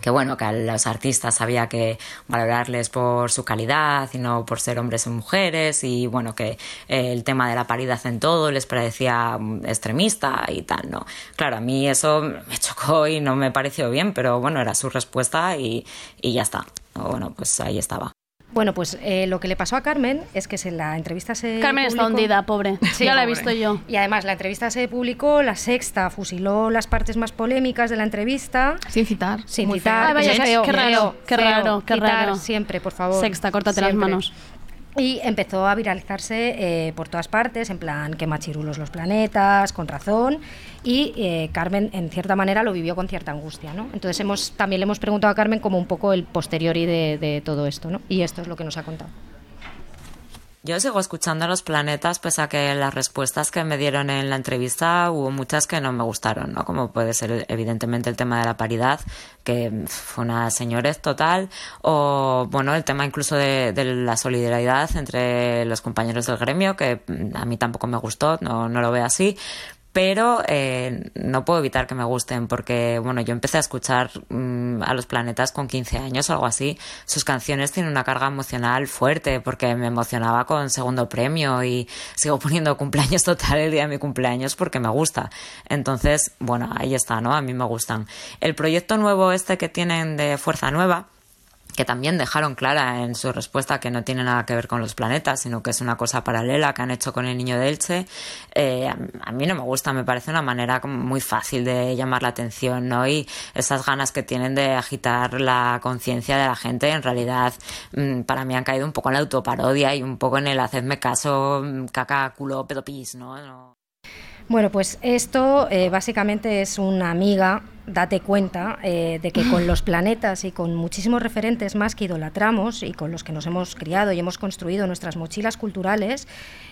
que bueno, que a los artistas había que valorarles por su calidad y no por ser hombres o mujeres y bueno, que el tema de la paridad en todo les parecía extremista y tal, ¿no? Claro, a mí eso me chocó y no me pareció bien, pero bueno, era su respuesta y, y ya está. Bueno, pues ahí estaba. Bueno, pues eh, lo que le pasó a Carmen es que se, la entrevista se. Carmen está hundida, pobre. (laughs) ya la he visto yo. Y además la entrevista se publicó, la sexta fusiló las partes más polémicas de la entrevista. Sin citar. Sin citar. Ay, vaya, qué- feo, qué raro, feo, qué raro, qué Citar raro. Siempre, por favor. Sexta, córtate las manos. Y empezó a viralizarse eh, por todas partes, en plan, que machirulos los planetas, con razón. Y eh, Carmen, en cierta manera, lo vivió con cierta angustia, ¿no? Entonces hemos, también le hemos preguntado a Carmen como un poco el posteriori de, de todo esto, ¿no? Y esto es lo que nos ha contado. Yo sigo escuchando a los planetas, pese a que las respuestas que me dieron en la entrevista hubo muchas que no me gustaron, ¿no? Como puede ser evidentemente el tema de la paridad, que fue una señorez total, o bueno, el tema incluso de, de la solidaridad entre los compañeros del gremio, que mm, a mí tampoco me gustó, no, no lo veo así. Pero eh, no puedo evitar que me gusten porque, bueno, yo empecé a escuchar mm, a los planetas con 15 años o algo así. Sus canciones tienen una carga emocional fuerte porque me emocionaba con segundo premio y sigo poniendo cumpleaños total el día de mi cumpleaños porque me gusta. Entonces, bueno, ahí está, ¿no? A mí me gustan. El proyecto nuevo este que tienen de Fuerza Nueva, que también dejaron clara en su respuesta que no tiene nada que ver con los planetas, sino que es una cosa paralela que han hecho con el niño de Elche, eh, a, mí no me gusta, me parece una manera muy fácil de llamar la atención, ¿no? Y esas ganas que tienen de agitar la conciencia de la gente, en realidad, mm, para mí han caído un poco en la autoparodia y un poco en el hacedme caso, mm, caca, culo, pedo, pis, ¿no? no. Bueno, pues esto eh, básicamente es una amiga, date cuenta, eh, de que con los planetas y con muchísimos referentes más que idolatramos y con los que nos hemos criado y hemos construido nuestras mochilas culturales,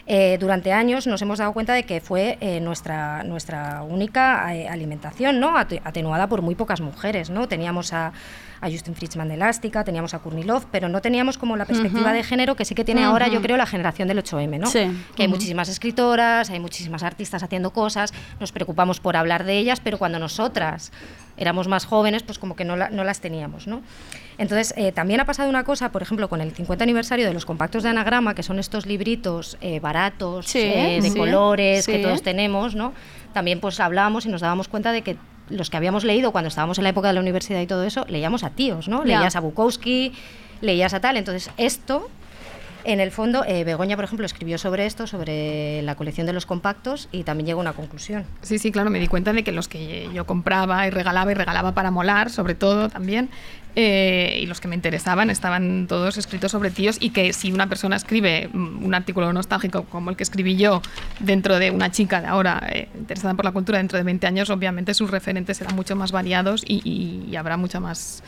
eh, durante años nos hemos dado cuenta de que fue eh, nuestra, nuestra única alimentación, ¿no? Ate- atenuada por muy pocas mujeres, ¿no? Teníamos a, a Justin Fritzman de Elástica, teníamos a Kurnilov, pero no teníamos como la perspectiva de género que sí que tiene ahora, yo creo, la generación del 8M, ¿no? Sí. Que hay muchísimas escritoras, hay muchísimas artistas haciendo cosas, nos preocupamos por hablar de ellas, pero cuando nosotras éramos más jóvenes, pues como que no, la- no las teníamos, ¿no? Entonces, eh, también ha pasado una cosa, por ejemplo, con el 50 aniversario de los compactos de anagrama, que son estos libritos eh, baratos, Sí, eh, de sí, colores, que todos tenemos, ¿no? También pues hablábamos y nos dábamos cuenta de que los que habíamos leído cuando estábamos en la época de la universidad y todo eso, leíamos a tíos, ¿no? Leías a Bukowski, leías a tal. Entonces, esto en el fondo, eh, Begoña, por ejemplo, escribió sobre esto, sobre la colección de los compactos, y también llegó a una conclusión. Sí, sí, claro, me di cuenta de que los que yo compraba y regalaba y regalaba para molar, sobre todo también, eh, y los que me interesaban estaban todos escritos sobre tíos y que si una persona escribe mm, un artículo nostálgico como el que escribí yo dentro de una chica de ahora eh, interesada por la cultura dentro de 20 años, obviamente sus referentes serán mucho más variados y, y- y habrá mucha más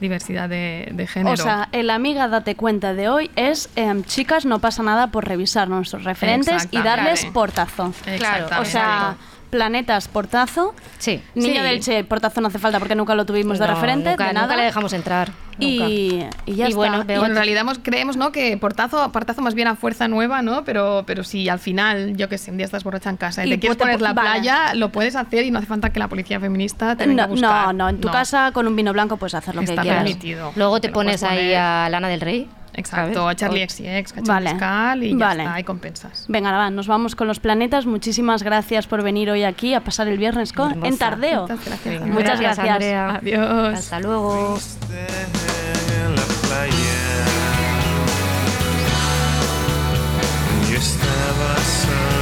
diversidad de, de género. O sea, el amiga date cuenta de hoy es em, chicas, no pasa nada por revisar nuestros referentes y darles portazo. Claro, O sea, planetas portazo. Sí. Niño Sí. del Che, portazo no hace falta porque nunca lo tuvimos de No, referente, nunca, de nada. nunca le dejamos entrar. y, y ya Y está. bueno, Bueno, en realidad creemos ¿no? que portazo, portazo más bien a fuerza nueva, ¿no? Pero, pero si al final, yo que sé, un día estás borracha en casa y, Y te quieres poner la vale. playa, lo puedes hacer y no hace falta que la policía feminista te venga a no, buscar. no, no, en tu casa con un vino blanco puedes hacer lo Está que quieras. permitido. Luego te, pones ahí a Lana del Rey. Exacto, ¿sabes? Charlie XCX, Cacho Vale. Mezcal y ya Vale. está, hay compensas. Venga, va, nos vamos con los planetas. Muchísimas gracias por venir hoy aquí a pasar el viernes con, en Tardeo. Muchas gracias. Venga, Muchas gracias. Adiós. Hasta luego. Yo estaba solo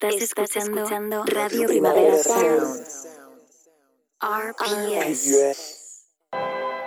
Estás, escuchando, Radio Primavera Sound. RPS. Te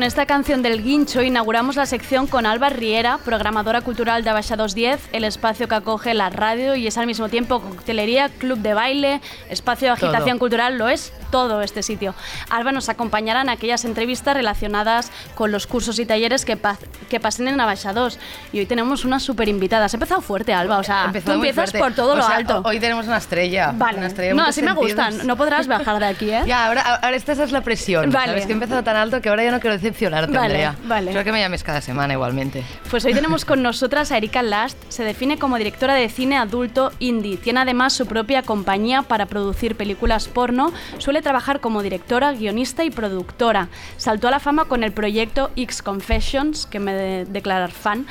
con esta canción del Guincho inauguramos la sección con Alba Riera, programadora cultural de Abaixa 210, el espacio que acoge la radio y es al mismo tiempo coctelería, club de baile, espacio de agitación Todo. cultural, lo es todo este sitio. Alba nos acompañará en aquellas entrevistas relacionadas con los cursos y talleres que, pa- que pasen en Abaixa 2. Y hoy tenemos una súper invitada. Has empezado fuerte, Alba, o sea, tú empiezas por todo O lo sea, alto. Hoy tenemos una estrella. Vale. Una estrella No, así me gustan. No podrás bajar de aquí, ¿eh? Ya, ahora, ahora esta es la presión. Vale. Sabes que he empezado tan alto que ahora ya no quiero decepcionarte, Vale, Andrea. vale. Creo que me llames cada semana igualmente. Pues hoy tenemos con (laughs) nosotras a Erika Last. Se define como directora de cine adulto indie. Tiene además su propia compañía para producir películas porno. Suele trabajar como directora, guionista y productora. Saltó a la fama con el proyecto X Confessions, que me de declarar fan.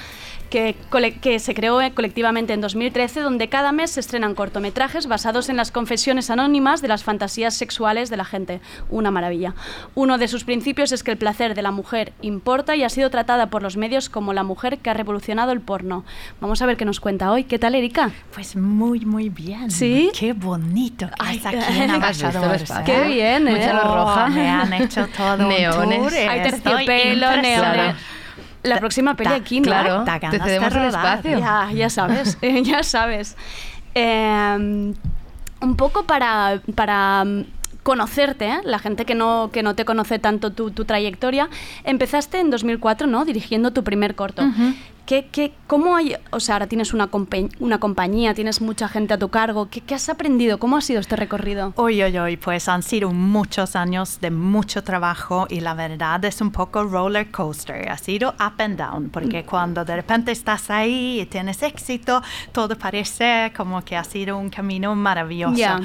Que, que se creó eh, colectivamente en 2013, donde cada mes se estrenan cortometrajes basados en las confesiones anónimas de las fantasías sexuales de la gente. Una maravilla. Uno de sus principios es que el placer de la mujer importa y ha sido tratada por los medios como la mujer que ha revolucionado el porno. Vamos a ver qué nos cuenta hoy. ¿Qué tal, Erika? Pues muy, muy bien. ¿Sí? Qué bonito que Ay, es aquí en ¿has visto el Embajadores. espacio? Qué bien, ¿eh? Mucha Oh, roja. Me han hecho todo Neones. un tour. Hay terciopelo, neones. La próxima peli Da- aquí, ¿no? claro, Da te cedemos el espacio. Ya, ya sabes, eh, (laughs) (laughs) ya sabes. Eh, un poco para, para mm, conocerte, ¿eh? la gente que no, que no te conoce tanto tu, tu trayectoria, empezaste en 2004, ¿no? Dirigiendo tu primer corto. ¿Qué, qué, ¿Cómo hay, o sea, ahora tienes una, compa- una compañía, tienes mucha gente a tu cargo, ¿qué, qué has aprendido? ¿Cómo ha sido este recorrido? Uy, uy, uy, pues han sido muchos años de mucho trabajo y la verdad es un poco roller coaster. Ha sido up and down, porque cuando de repente estás ahí y tienes éxito, todo parece como que ha sido un camino maravilloso. Ya.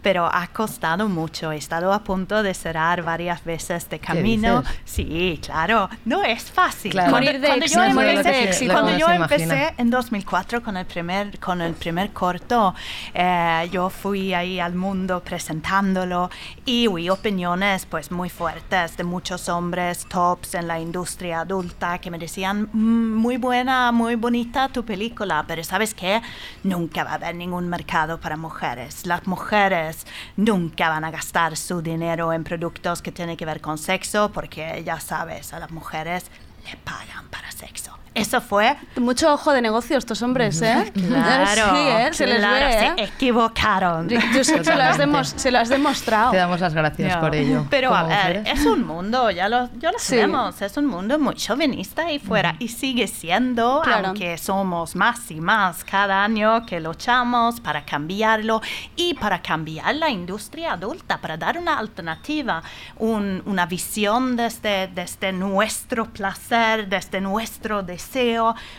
Pero ha costado mucho. He estado a punto de cerrar varias veces de camino. Sí, claro. No es fácil. Claro. Morir de yo éxito, empecé- morir de éxito. Cuando yo empecé imagina. en 2004 con el primer, con el primer corto, eh, yo fui ahí al mundo presentándolo y oí opiniones pues muy fuertes de muchos hombres tops en la industria adulta que me decían "Mm, muy buena, muy bonita tu película, pero ¿sabes qué? Nunca va a haber ningún mercado para mujeres. Las mujeres nunca van a gastar su dinero en productos que tienen que ver con sexo porque ya sabes, a las mujeres le pagan para sexo. Eso fue Mucho ojo de negocio estos hombres, ¿eh? (laughs) Claro, Sí, ¿eh? Se les claro, ve, ¿eh? se equivocaron. Tú se, se lo has demos- se lo has demostrado. Te damos las gracias No. por ello. Pero a ver, mujeres. es un mundo, ya lo, ya lo Sí. sabemos, es un mundo muy chauvinista ahí fuera y sigue siendo, Claro. aunque somos más y más cada año que luchamos para cambiarlo y para cambiar la industria adulta, para dar una alternativa, un- una visión desde, desde nuestro placer placer, desde nuestro deseo,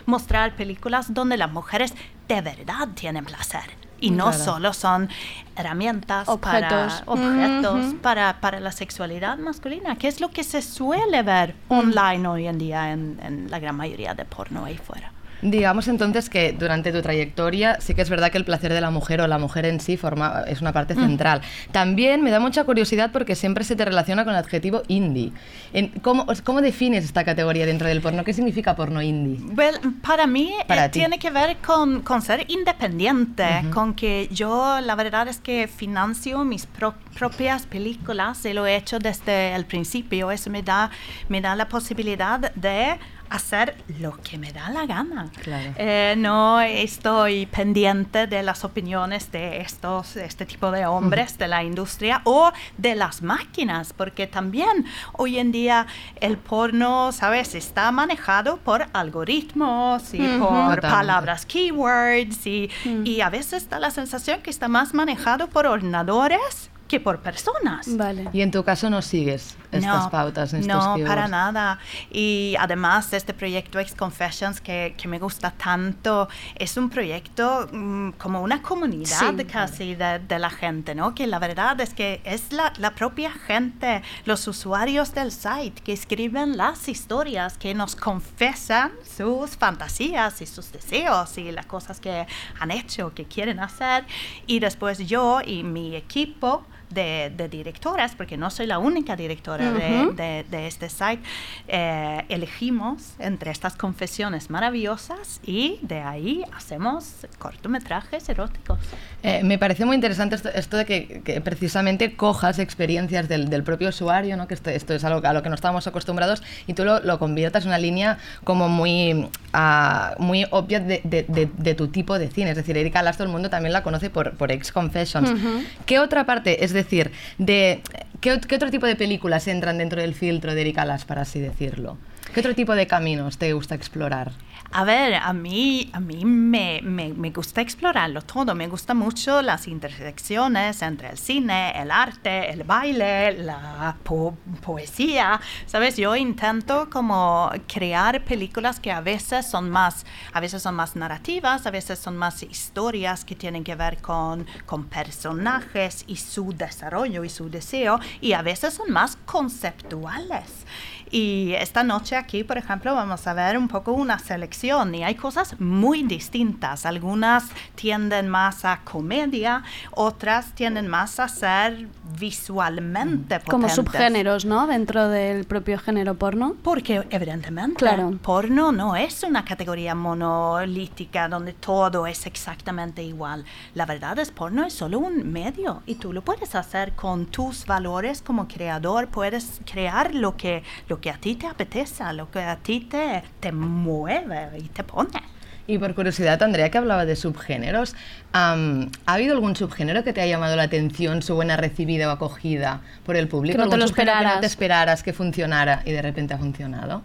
mostrar películas donde las mujeres de verdad tienen placer. Y no Claro. solo son herramientas Objetos. para, objetos Ujú. para, para la sexualidad masculina, que es lo que se suele ver online hoy en día en, en la gran mayoría de porno ahí fuera. Digamos entonces que durante tu trayectoria sí que es verdad que el placer de la mujer o la mujer en sí forma, es una parte Mm. central. También me da mucha curiosidad porque siempre se te relaciona con el adjetivo indie. En- ¿cómo, ¿Cómo defines esta categoría dentro del porno? ¿Qué significa porno indie? Well, para mí eh, Para ti. tiene que ver con, con ser independiente, con que yo la verdad es que financio mis pro- propias películas y lo he hecho desde el principio. Eso me da, me da la posibilidad de hacer lo que me da la gana. Claro. Eh, no estoy pendiente de las opiniones de estos, este tipo de hombres de la industria o de las máquinas, porque también hoy en día el porno, ¿sabes? Está manejado por algoritmos y Ujú. por Totalmente. palabras keywords y, y a veces da la sensación que está más manejado por ordenadores que por personas. Vale. Y en tu caso no sigues estas pautas, estos No, keywords. para nada. Y además este proyecto Ex Confessions que, que me gusta tanto, es un proyecto mm, como una comunidad Sí. casi de, de la gente, ¿no? Que la verdad es que es la, la propia gente, los usuarios del site que escriben las historias, que nos confesan sus fantasías y sus deseos y las cosas que han hecho, que quieren hacer. Y después yo y mi equipo de, de directoras, porque no soy la única directora de- Ujú. de, de este site, eh, elegimos entre estas confesiones maravillosas y de ahí hacemos cortometrajes eróticos. Eh, me parece muy interesante esto, esto de que, que precisamente cojas experiencias del, del propio usuario, ¿no? que esto, esto es algo a lo que no estábamos acostumbrados, y tú lo, lo conviertas en una línea como muy, ah, muy obvia de, de- de- de tu tipo de cine. Es decir, Erika Last todo el mundo también la conoce por, por Ex Confessions. Ujú. ¿Qué otra parte, es decir, de ¿qué, ot- qué otro tipo de películas entran dentro del filtro de Erika Last, para así decirlo? ¿Qué otro tipo de caminos te gusta explorar? A ver, a mí, a mí me, me, me gusta explorarlo todo. Me gusta mucho las intersecciones entre el cine, el arte, el baile, la po- poesía. Sabes, yo intento como crear películas que a veces son más, a veces son más narrativas, a veces son más historias que tienen que ver con, con personajes y su desarrollo y su deseo, y a veces son más conceptuales. Y esta noche aquí, por ejemplo, vamos a ver un poco una selección y hay cosas muy distintas. Algunas tienden más a comedia, otras tienden más a ser visualmente Como subgéneros, ¿no? Dentro del propio género porno. Porque evidentemente Claro. porno no es una categoría monolítica donde todo es exactamente igual. La verdad es porno es solo un medio y tú lo puedes hacer con tus valores como creador, puedes crear lo que, lo que a ti te apetece, lo que a ti te, te mueve y te pone. Y por curiosidad, Andrea, que hablaba de subgéneros, am, ¿ha habido algún subgénero que te haya llamado la atención, su buena recibida o acogida por el público? Que no te ¿Algún lo subgénero Que no esperaras. te esperaras que funcionara y de repente ha funcionado.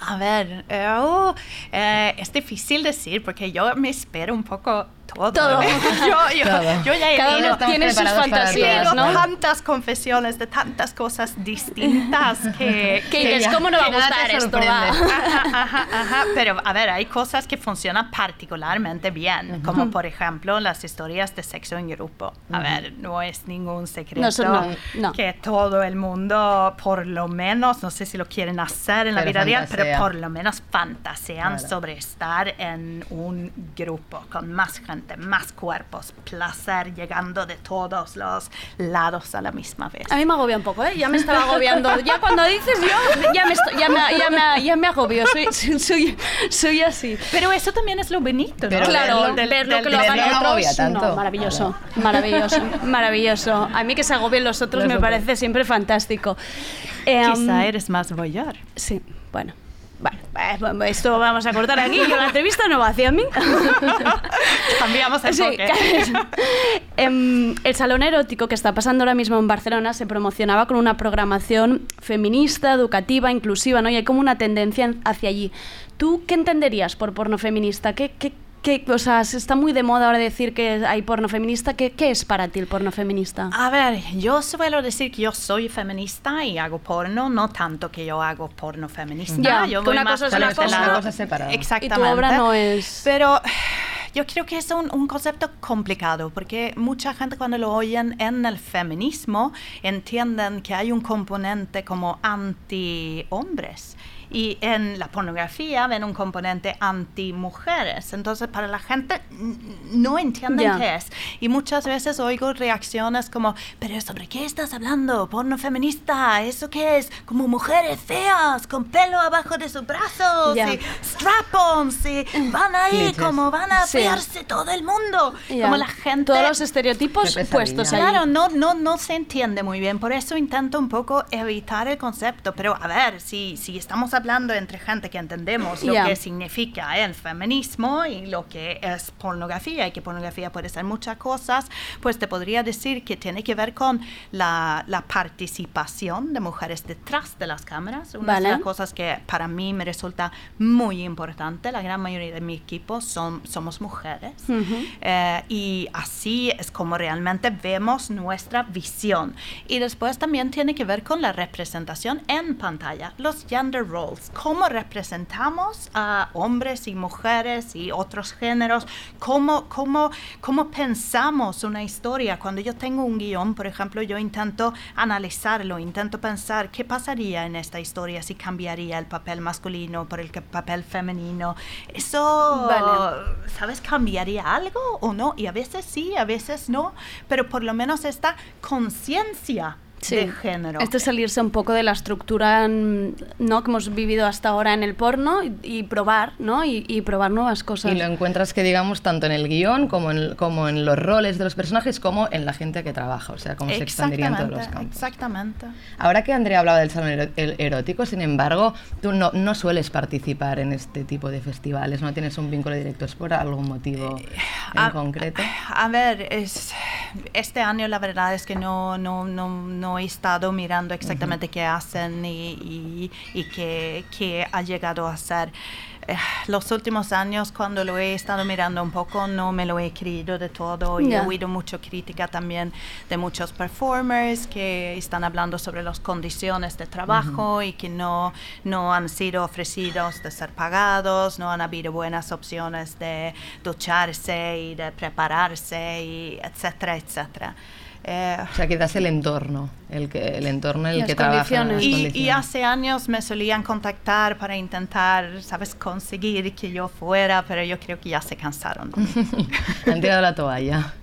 A ver, eh, oh, eh, es difícil decir porque yo me espero un poco todo. Todo. (laughs) yo, yo- Todo. yo ya he Cada uno tiene sus fantasías. ¿no? tantas confesiones de tantas cosas distintas (laughs) que, Que dices, ¿cómo no va a que gustar esto? Va. (laughs) Ajá, ajá, ajá. Pero a ver, hay cosas que funcionan particularmente bien, como por ejemplo las historias de sexo en grupo. A ver, no es ningún secreto No, no, no. que todo el mundo, por lo menos, no sé si lo quieren hacer en la Pero vida real, pero por lo menos fantasean Claro. sobre estar en un grupo con más gente, más cuerpos, placer llegando de todos los lados a la misma vez. A mí me agobia un poco, ¿eh? Ya me estaba agobiando. Ya cuando dices yo, ya me, estoy- ya me, ya me, ya me agobio. Soy, soy, soy, soy así. Pero eso también es lo bonito, ¿no? Pero claro, verlo- ver del- lo que del- lo verlo hagan no otros. tanto. No, maravilloso, maravilloso, (laughs) maravilloso. A mí que se agobien los otros Los me otros. parece siempre fantástico. Em, Quizá eres más voyeur. Sí, bueno. Eh, esto vamos a cortar aquí. Yo la entrevista no va hacia mí. (laughs) Cambiamos el Sí. (laughs) Em, el salón erótico que está pasando ahora mismo en Barcelona se promocionaba con una programación feminista, educativa, inclusiva, ¿no? Y hay como una tendencia en- hacia allí. ¿Tú qué entenderías por porno feminista? ¿Qué, qué, ¿Qué, o sea, se está muy de moda ahora decir que hay porno feminista. ¿Qué, qué es para ti el porno feminista? A ver, yo suelo decir que yo soy feminista y hago porno, no tanto que yo hago porno feminista. Ya, yo que voy una más cosa es cosa. Una cosa separada. Exactamente. Y tu obra no es- Pero (sighs) yo creo que es un, un concepto complicado porque mucha gente cuando lo oyen en el feminismo entienden que hay un componente como anti-hombres. Y en la pornografía ven un componente anti-mujeres. Entonces, para la gente no entienden Ya. qué es. Y muchas veces oigo reacciones como, pero ¿sobre qué estás hablando? ¿Porno feminista? ¿Eso qué es? Como mujeres feas, con pelo abajo de sus brazos, Ya. y strap-ons, y van ahí como van a Sí. fearse todo el mundo. Ya. Como la gente... Todos los estereotipos puestos ahí. Claro, no, no, no se entiende muy bien. Por eso intento un poco evitar el concepto. Pero a ver, si, si estamos hablando entre gente que entendemos lo Ya. que significa el feminismo y lo que es pornografía, y que pornografía puede ser muchas cosas, pues te podría decir que tiene que ver con la, la participación de mujeres detrás de las cámaras. Una Vale. de las cosas que para mí me resulta muy importante. La gran mayoría de mi equipo son, somos mujeres. Ujú. Eh, y así es como realmente vemos nuestra visión. Y después también tiene que ver con la representación en pantalla, los gender roles, cómo representamos a hombres y mujeres y otros géneros, cómo, cómo, cómo pensamos una historia. Cuando yo tengo un guion, por ejemplo, yo intento analizarlo, intento pensar qué pasaría en esta historia si cambiaría el papel masculino por el papel femenino. Eso, Vale. ¿sabes? ¿Cambiaría algo o no? Y a veces sí, a veces no, pero por lo menos esta conciencia de género. Este es salirse un poco de la estructura mm, ¿no? que hemos vivido hasta ahora en el porno y, y probar, ¿no? Y, y probar nuevas cosas. Y lo encuentras que digamos tanto en el guion como en, como en los roles de los personajes como en la gente que trabaja, o sea, cómo se expandiría en todos los campos. exactamente. Ahora que Andrea hablaba del salón el- erótico, sin embargo, tú no, no sueles participar en este tipo de festivales, no tienes un vínculo directo, ¿es por algún motivo en a- concreto? A ver, es, este año la verdad es que no, no, no, no he estado mirando exactamente qué hacen y, y, y qué, qué ha llegado a ser. Eh, Los últimos años, cuando lo he estado mirando un poco, no me lo he creído de todo y Ya. he oído mucha crítica también de muchos performers que están hablando sobre las condiciones de trabajo y que no, no han sido ofrecidos de ser pagados, no han habido buenas opciones de ducharse y de prepararse, y etcétera, etcétera. Eh, O sea, quizás el entorno, el, que, el entorno en el que trabaja. las y, y hace años me solían contactar para intentar, ¿sabes?, conseguir que yo fuera, pero yo creo que ya se cansaron. (laughs) Han tirado la toalla.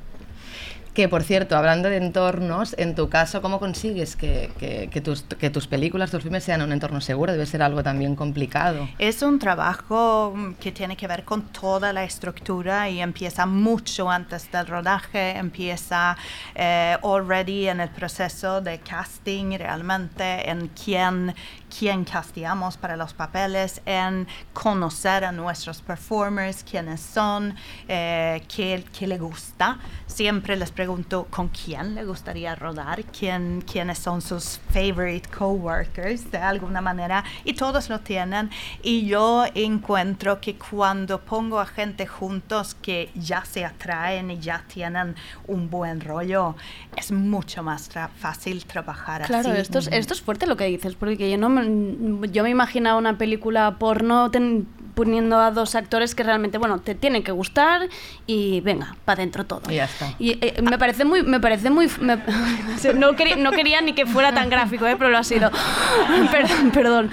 Que por cierto, hablando de entornos, en tu caso, ¿cómo consigues que, tus, que tus películas, tus filmes sean un entorno seguro? Debe ser algo también complicado. Es un trabajo mm, que tiene que ver con toda la estructura y empieza mucho antes del rodaje, empieza eh, already en el proceso de casting realmente, en quién, quién casteamos para los papeles, en conocer a nuestros performers, quiénes son, eh, qué, qué le gusta. Siempre les pregunto con quién le gustaría rodar, quién, quiénes son sus favorite coworkers de alguna manera y todos lo tienen y yo encuentro que cuando pongo a gente juntos que ya se atraen y ya tienen un buen rollo es mucho más tra- fácil trabajar Claro, así. esto es, esto es fuerte lo que dices, porque yo no me, yo me imaginaba una película porno ten- poniendo a dos actores que realmente, bueno, te tienen que gustar y venga, para dentro todo. Y ya está. Y eh, me parece muy, me parece muy, me- (laughs) no, quería, no quería ni que fuera tan gráfico, eh, pero lo ha sido. (laughs) perdón, perdón.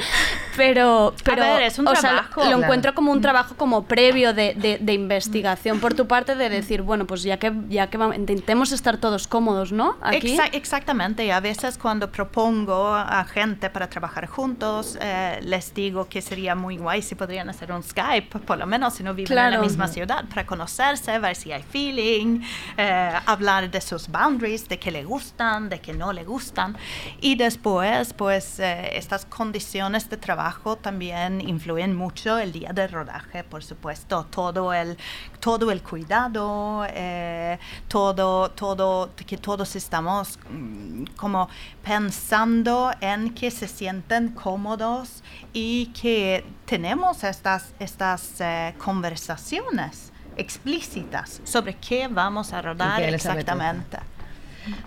Pero, pero ver, es un o sea, trabajo. lo Claro. encuentro como un trabajo como previo de, de- de investigación por tu parte de decir, bueno, pues ya que, ya que va- intentemos estar todos cómodos, ¿no? Aquí. Exa- exactamente, y a veces cuando propongo a gente para trabajar juntos, eh, les digo que sería muy guay si podrían hacer un Skype, por lo menos si no viven en la Claro. misma ciudad, para conocerse, ver si hay feeling, eh, hablar de sus boundaries, de qué le gustan, de qué no le gustan. Y después, pues eh, estas condiciones de trabajo también influyen mucho el día de rodaje, por supuesto, todo el, todo el cuidado, eh, todo, todo, que todos estamos mm, como pensando en que se sienten cómodos y que tenemos estas, estas eh, conversaciones explícitas sobre qué vamos a rodar exactamente.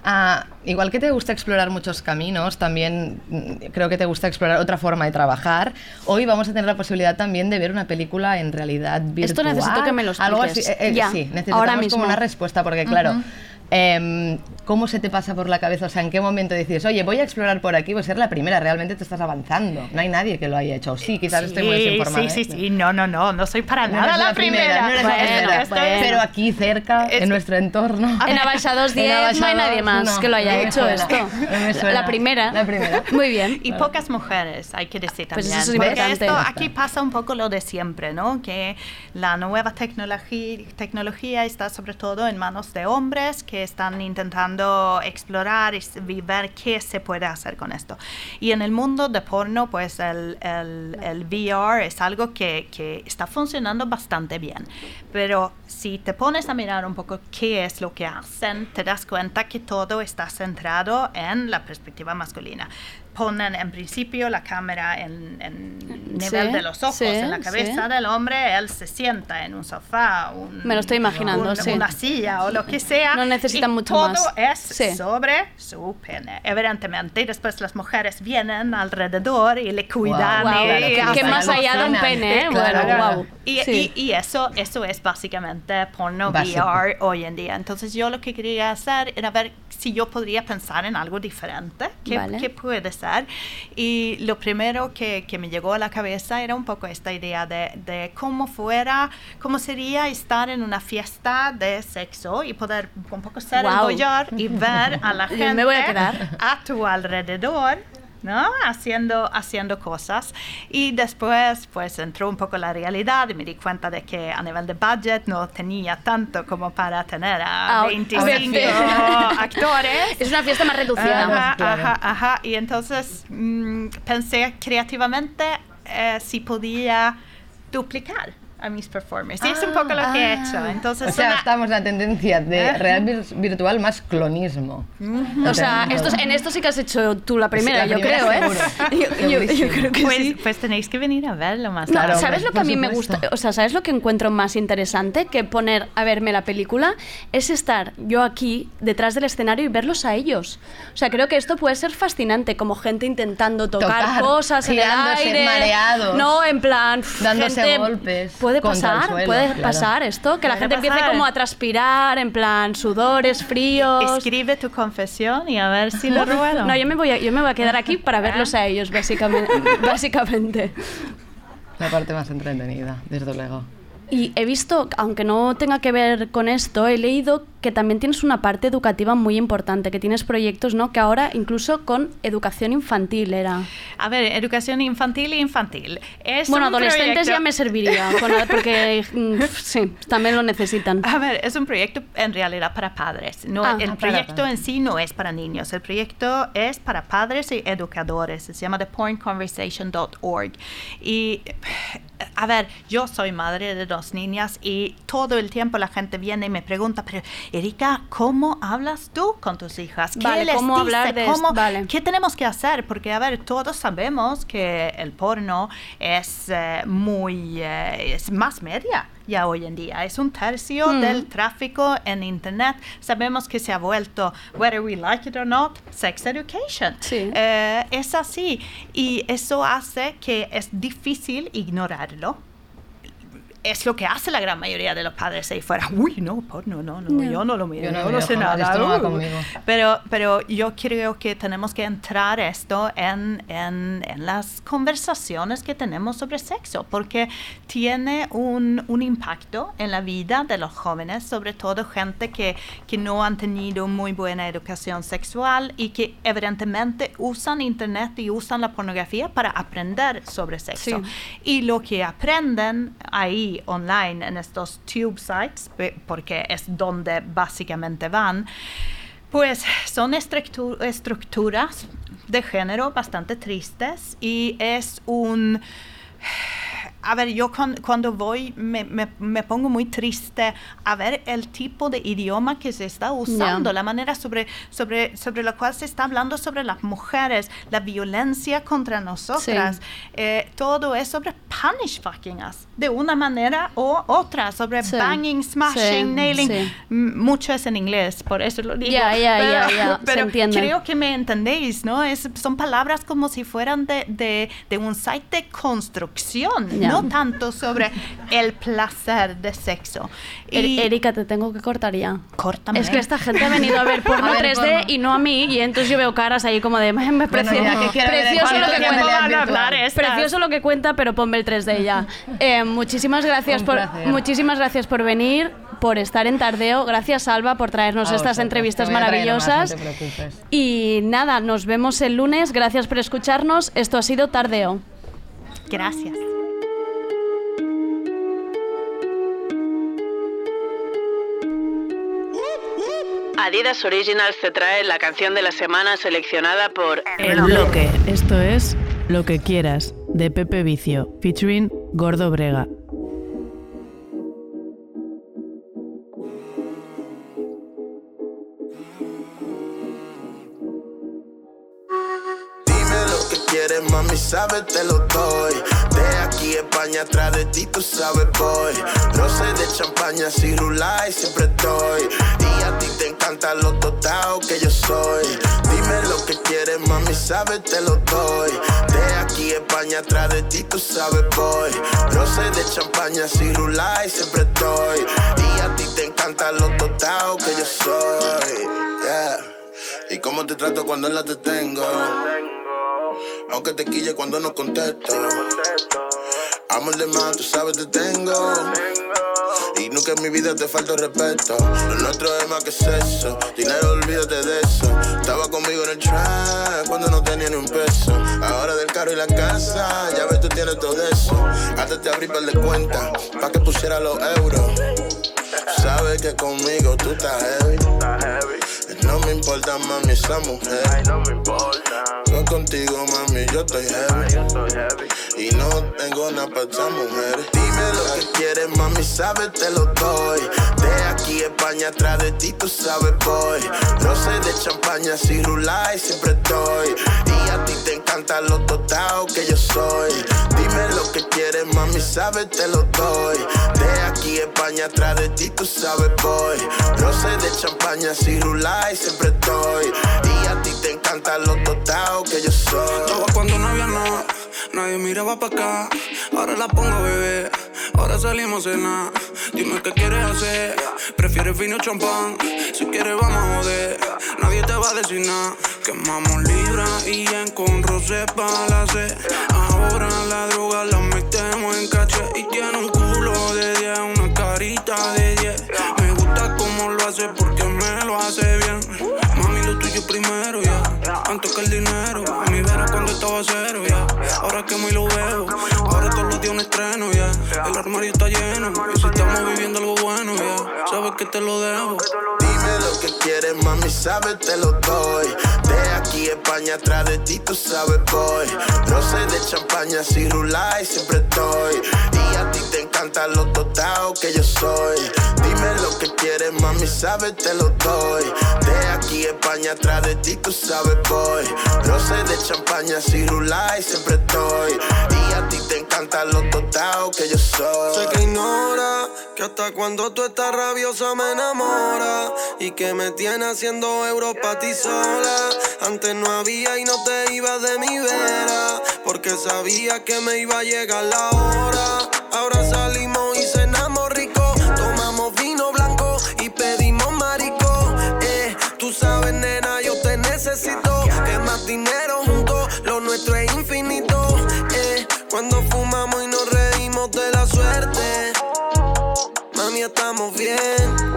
Ah, igual que te gusta explorar muchos caminos, también mm, creo que te gusta explorar otra forma de trabajar. Hoy vamos a tener la posibilidad también de ver una película en realidad virtual. Esto necesito que me lo Algo así, expliques. eh, eh, Ya, sí, necesitamos ahora como mismo. una respuesta porque claro. Ujú. Em, ¿Cómo se te pasa por la cabeza? O sea, ¿en qué momento dices, oye, voy a explorar por aquí? Pues ser la primera, realmente te estás avanzando. No hay nadie que lo haya hecho. Sí, quizás estoy muy Sí, desinformada. sí, ¿eh? sí, sí, no, no, no, no soy para No nada eres la, primera. no eres la Bueno, primera. esto es- Pero aquí cerca, en nuestro entorno. En Abaixados 10 (laughs) En no hay nadie más no. que lo haya hecho suena. esto. La primera. La primera. (laughs) Muy bien. Y pocas mujeres, hay que decir Pues también. eso es Porque importante. esto aquí pasa un poco lo de siempre, ¿no? Que la nueva tecnología, tecnología está sobre todo en manos de hombres que están intentando explorar y ver qué se puede hacer con esto. Y en el mundo de porno, pues el, el, el VR es algo que, que está funcionando bastante bien. Pero si te pones a mirar un poco qué es lo que hacen, te das cuenta que todo está centrado en la perspectiva masculina. Ponen en principio la cámara en, en nivel Sí, de los ojos, sí, en la cabeza sí. del hombre, él se sienta en un sofá, un- Me lo estoy imaginando, un- sí. una silla o lo que sea. No necesitan y mucho todo más. es Sí. sobre su pene, evidentemente. Y después las mujeres vienen alrededor y le cuidan. Guau, y claro, que hacen más allá de un pene, ¿eh? Claro, (laughs) Bueno, claro. guau. Y, Sí. y- y eso, eso es básicamente porno Básico. VR hoy en día. Entonces yo lo que quería hacer era ver si yo podría pensar en algo diferente, qué, Vale. qué puede ser. Y lo primero que, que me llegó a la cabeza era un poco esta idea de, de cómo fuera, cómo sería estar en una fiesta de sexo y poder un poco ser Guau. el y ver a la gente (laughs) me voy a tu alrededor. ¿No? Haciendo, haciendo cosas. Y después, pues, entró un poco la realidad y me di cuenta de que a nivel de budget no tenía tanto como para tener a Ah, 25 sí. (laughs) actores. Es una fiesta más reducida. Ajá, Claro. ajá, ajá. Y entonces mm, pensé creativamente eh, si podía duplicar a mis performers. Y es un poco lo que he hecho. Entonces, o sea, una- estamos en la tendencia de Ajá. real vir- virtual más clonismo. O sea, esto, en esto sí que has hecho tú la primera, Sí, la yo primera creo, ¿eh? (laughs) Yo, yo- yo creo que pues, sí. pues tenéis que venir a verlo más No, tarde. ¿Sabes lo que a mí me gusta? O sea, ¿sabes lo que encuentro más interesante que poner a verme la película? Es estar yo aquí detrás del escenario y verlos a ellos. O sea, creo que esto puede ser fascinante, como gente intentando tocar, Tocar, cosas en el aire. mareados. No, en plan. Dándose gente- golpes Puede el pasar, suelo, puede claro. pasar esto, que la Puede gente empiece como a transpirar, en plan sudores, fríos. Escribe tu confesión y a ver si lo ruedo. No, yo me voy a, yo me voy a quedar aquí para verlos a ellos, básicamente. (laughs) básicamente. La parte más entretenida, desde luego. Y he visto, aunque no tenga que ver con esto, he leído que también tienes una parte educativa muy importante, que tienes proyectos, ¿no? Que ahora incluso con educación infantil era. A ver, educación infantil e infantil. Es bueno, adolescentes proyecto- ya me serviría, (laughs) porque mm, sí, también lo necesitan. A ver, es un proyecto en realidad para padres. No, Ah, el proyecto padres. en sí no es para niños. El proyecto es para padres y educadores. Se llama thepornconversation.org. Y a ver, yo soy madre de dos niñas y todo el tiempo la gente viene y me pregunta, pero Erika, ¿cómo hablas tú con tus hijas? ¿Qué Vale, les ¿cómo dices? hablar de ¿Cómo- esto? Vale. ¿Qué tenemos que hacer? Porque, a ver, todos sabemos que el porno es eh, muy, eh, es más media ya hoy en día. Es un tercio Mm. del tráfico en Internet. Sabemos que se ha vuelto, whether we like it or not, sex education. Eh, es así. Y eso hace que es difícil ignorarlo. Es lo que hace la gran mayoría de los padres ahí fuera. (laughs) Uy, no, porno, no, no, No. yo no lo miro, Yo no yo no sé nada. esto no va uh". Pero, pero yo creo que tenemos que entrar esto en, en, en las conversaciones que tenemos sobre sexo, porque tiene un, un impacto en la vida de los jóvenes, sobre todo gente que, que no han tenido muy buena educación sexual y que evidentemente usan Internet y usan la pornografía para aprender sobre sexo. Sí. Y lo que aprenden ahí online en estos tube sites, porque es donde básicamente van, pues son estructu- estructuras de género bastante tristes y es un a ver, yo cuan- cuando voy me, me- me pongo muy triste a ver el tipo de idioma que se está usando, la manera sobre, sobre, sobre la cual se está hablando sobre las mujeres, la violencia contra nosotras. Eh, todo es sobre punish fucking us, de una manera u otra, sobre Sí. banging, smashing, Sí, nailing. Mucho es en inglés, por eso lo digo. Ya, ya, (laughs) pero, se pero entiende. creo que me entendéis, ¿no? Es, son palabras como si fueran de, de, de un site de construcción. No tanto sobre el placer de sexo. Er- Y- Erika, te tengo que cortar ya. Córtame. Es que esta gente ha venido a ver (laughs) porno A ver, 3D porno. y no a mí, y entonces yo veo caras ahí como de, me precioso ¿Cuánto lo que cuenta. Precioso lo que cuenta, pero ponme el 3D ya. (laughs) Eh, muchísimas gracias por muchísimas gracias por venir, por estar en Tardeo. Gracias Alba por traernos A estas vosotros, entrevistas más, maravillosas. no y nada, nos vemos el lunes. Gracias por escucharnos. Esto ha sido Tardeo. Gracias. Adidas Originals te trae la canción de la semana seleccionada por El bloque. Esto es Lo que quieras, de Pepe Vicio, featuring Gordo Brega. Mami, sabes, te lo doy. De aquí España, atrás de ti, tú sabes, voy. Roce de champaña, si rula y siempre estoy. Y a ti te encanta lo totao que yo soy. Dime lo que quieres, mami, sabes, te lo doy. De aquí España, atrás de ti, tú sabes, voy. Roce de champaña, si rula y siempre estoy. Y a ti te encanta lo totao que yo soy. Yeah. Y cómo te trato cuando la te tengo. Aunque te quille cuando no contesto. Amor de más, tú sabes te tengo. Y nunca en mi vida te falta respeto. Lo nuestro es más que sexo. Dinero, olvídate de eso. Estaba conmigo en el track cuando no tenía ni un peso. Ahora del carro y la casa, ya ves, tú tienes todo eso. Antes te abrí par de cuenta, pa' que pusiera los euros. Sabes que conmigo tú estás heavy. No me importa, mami, esa mujer. Yo contigo, mami, yo estoy heavy. Y no tengo nada para esa mujer. Dime lo que quieres, mami, sabes, te lo doy. De aquí España, atrás de ti, tú sabes, voy. Roce de champaña, si rula y siempre estoy. Y a ti te encanta lo totao que yo soy. Dime lo que quieres, mami, sabes, te lo doy. De aquí España, atrás de ti, tú sabes, voy. Roce de champaña, si rula y siempre estoy. Y a ti te encanta lo totao que yo soy. Estaba cuando no había nada, nadie miraba para acá. Ahora la pongo a beber, ahora salimos a cenar. Dime qué quieres hacer, prefieres vino champán. Si quieres, vamos a joder, nadie te va a decir nada. Quemamos libra y en con rosé para la sed. Ahora la droga la metemos en caché y tiene un culo de 10, una carita de 10. Me gusta cómo lo hace porque me lo hace bien. Primero, ya. Antes que el dinero. A mi vera cuando estaba cero, ya. Ahora que muy lo veo. Ahora todos los días un estreno, ya. El armario está lleno. Y si estamos viviendo algo bueno, ya. Sabes que te lo debo. Dime lo que quieres, mami, sabes, te lo doy. De aquí España, atrás de ti, tú sabes, voy. Roce de champaña, si siempre estoy. Y a ti te encanta lo totao que yo soy. Dime lo que quieres, mami, sabes, te lo doy. De aquí España, atrás de ti, tú sabes, voy. Roce de champaña, si rula y siempre estoy. Y a ti te encanta lo totao que yo soy. Sé que ignora que hasta cuando tú estás rabiosa me enamora y que me tiene haciendo euros pa' ti sola. Antes no había y no te ibas de mi vera porque sabía que me iba a llegar la hora. Ahora salimos y cenamos rico, tomamos vino blanco y pedimos marico. Eh, tú sabes nena, yo te necesito. Que más dinero juntos, lo nuestro es infinito. Eh, cuando fumamos y nos reímos de la suerte. Mami, estamos bien.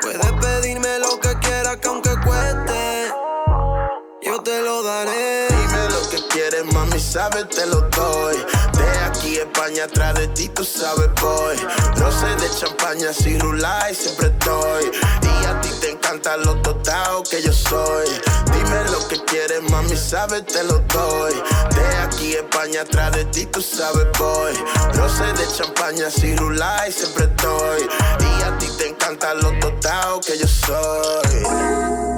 Puedes pedirme lo que quieras, que aunque cueste, yo te lo daré. Dime lo que quieres, mami, sabes, te lo doy. España, atrás de ti, tú sabes, voy. Roce de champaña, si rula y siempre estoy. Y a ti te encanta lo totao que yo soy. Dime lo que quieres, mami, sabes, te lo doy. De aquí España, atrás de ti, tú sabes, voy. Roce de champaña, y siempre estoy. Y a ti te encanta lo total que yo soy.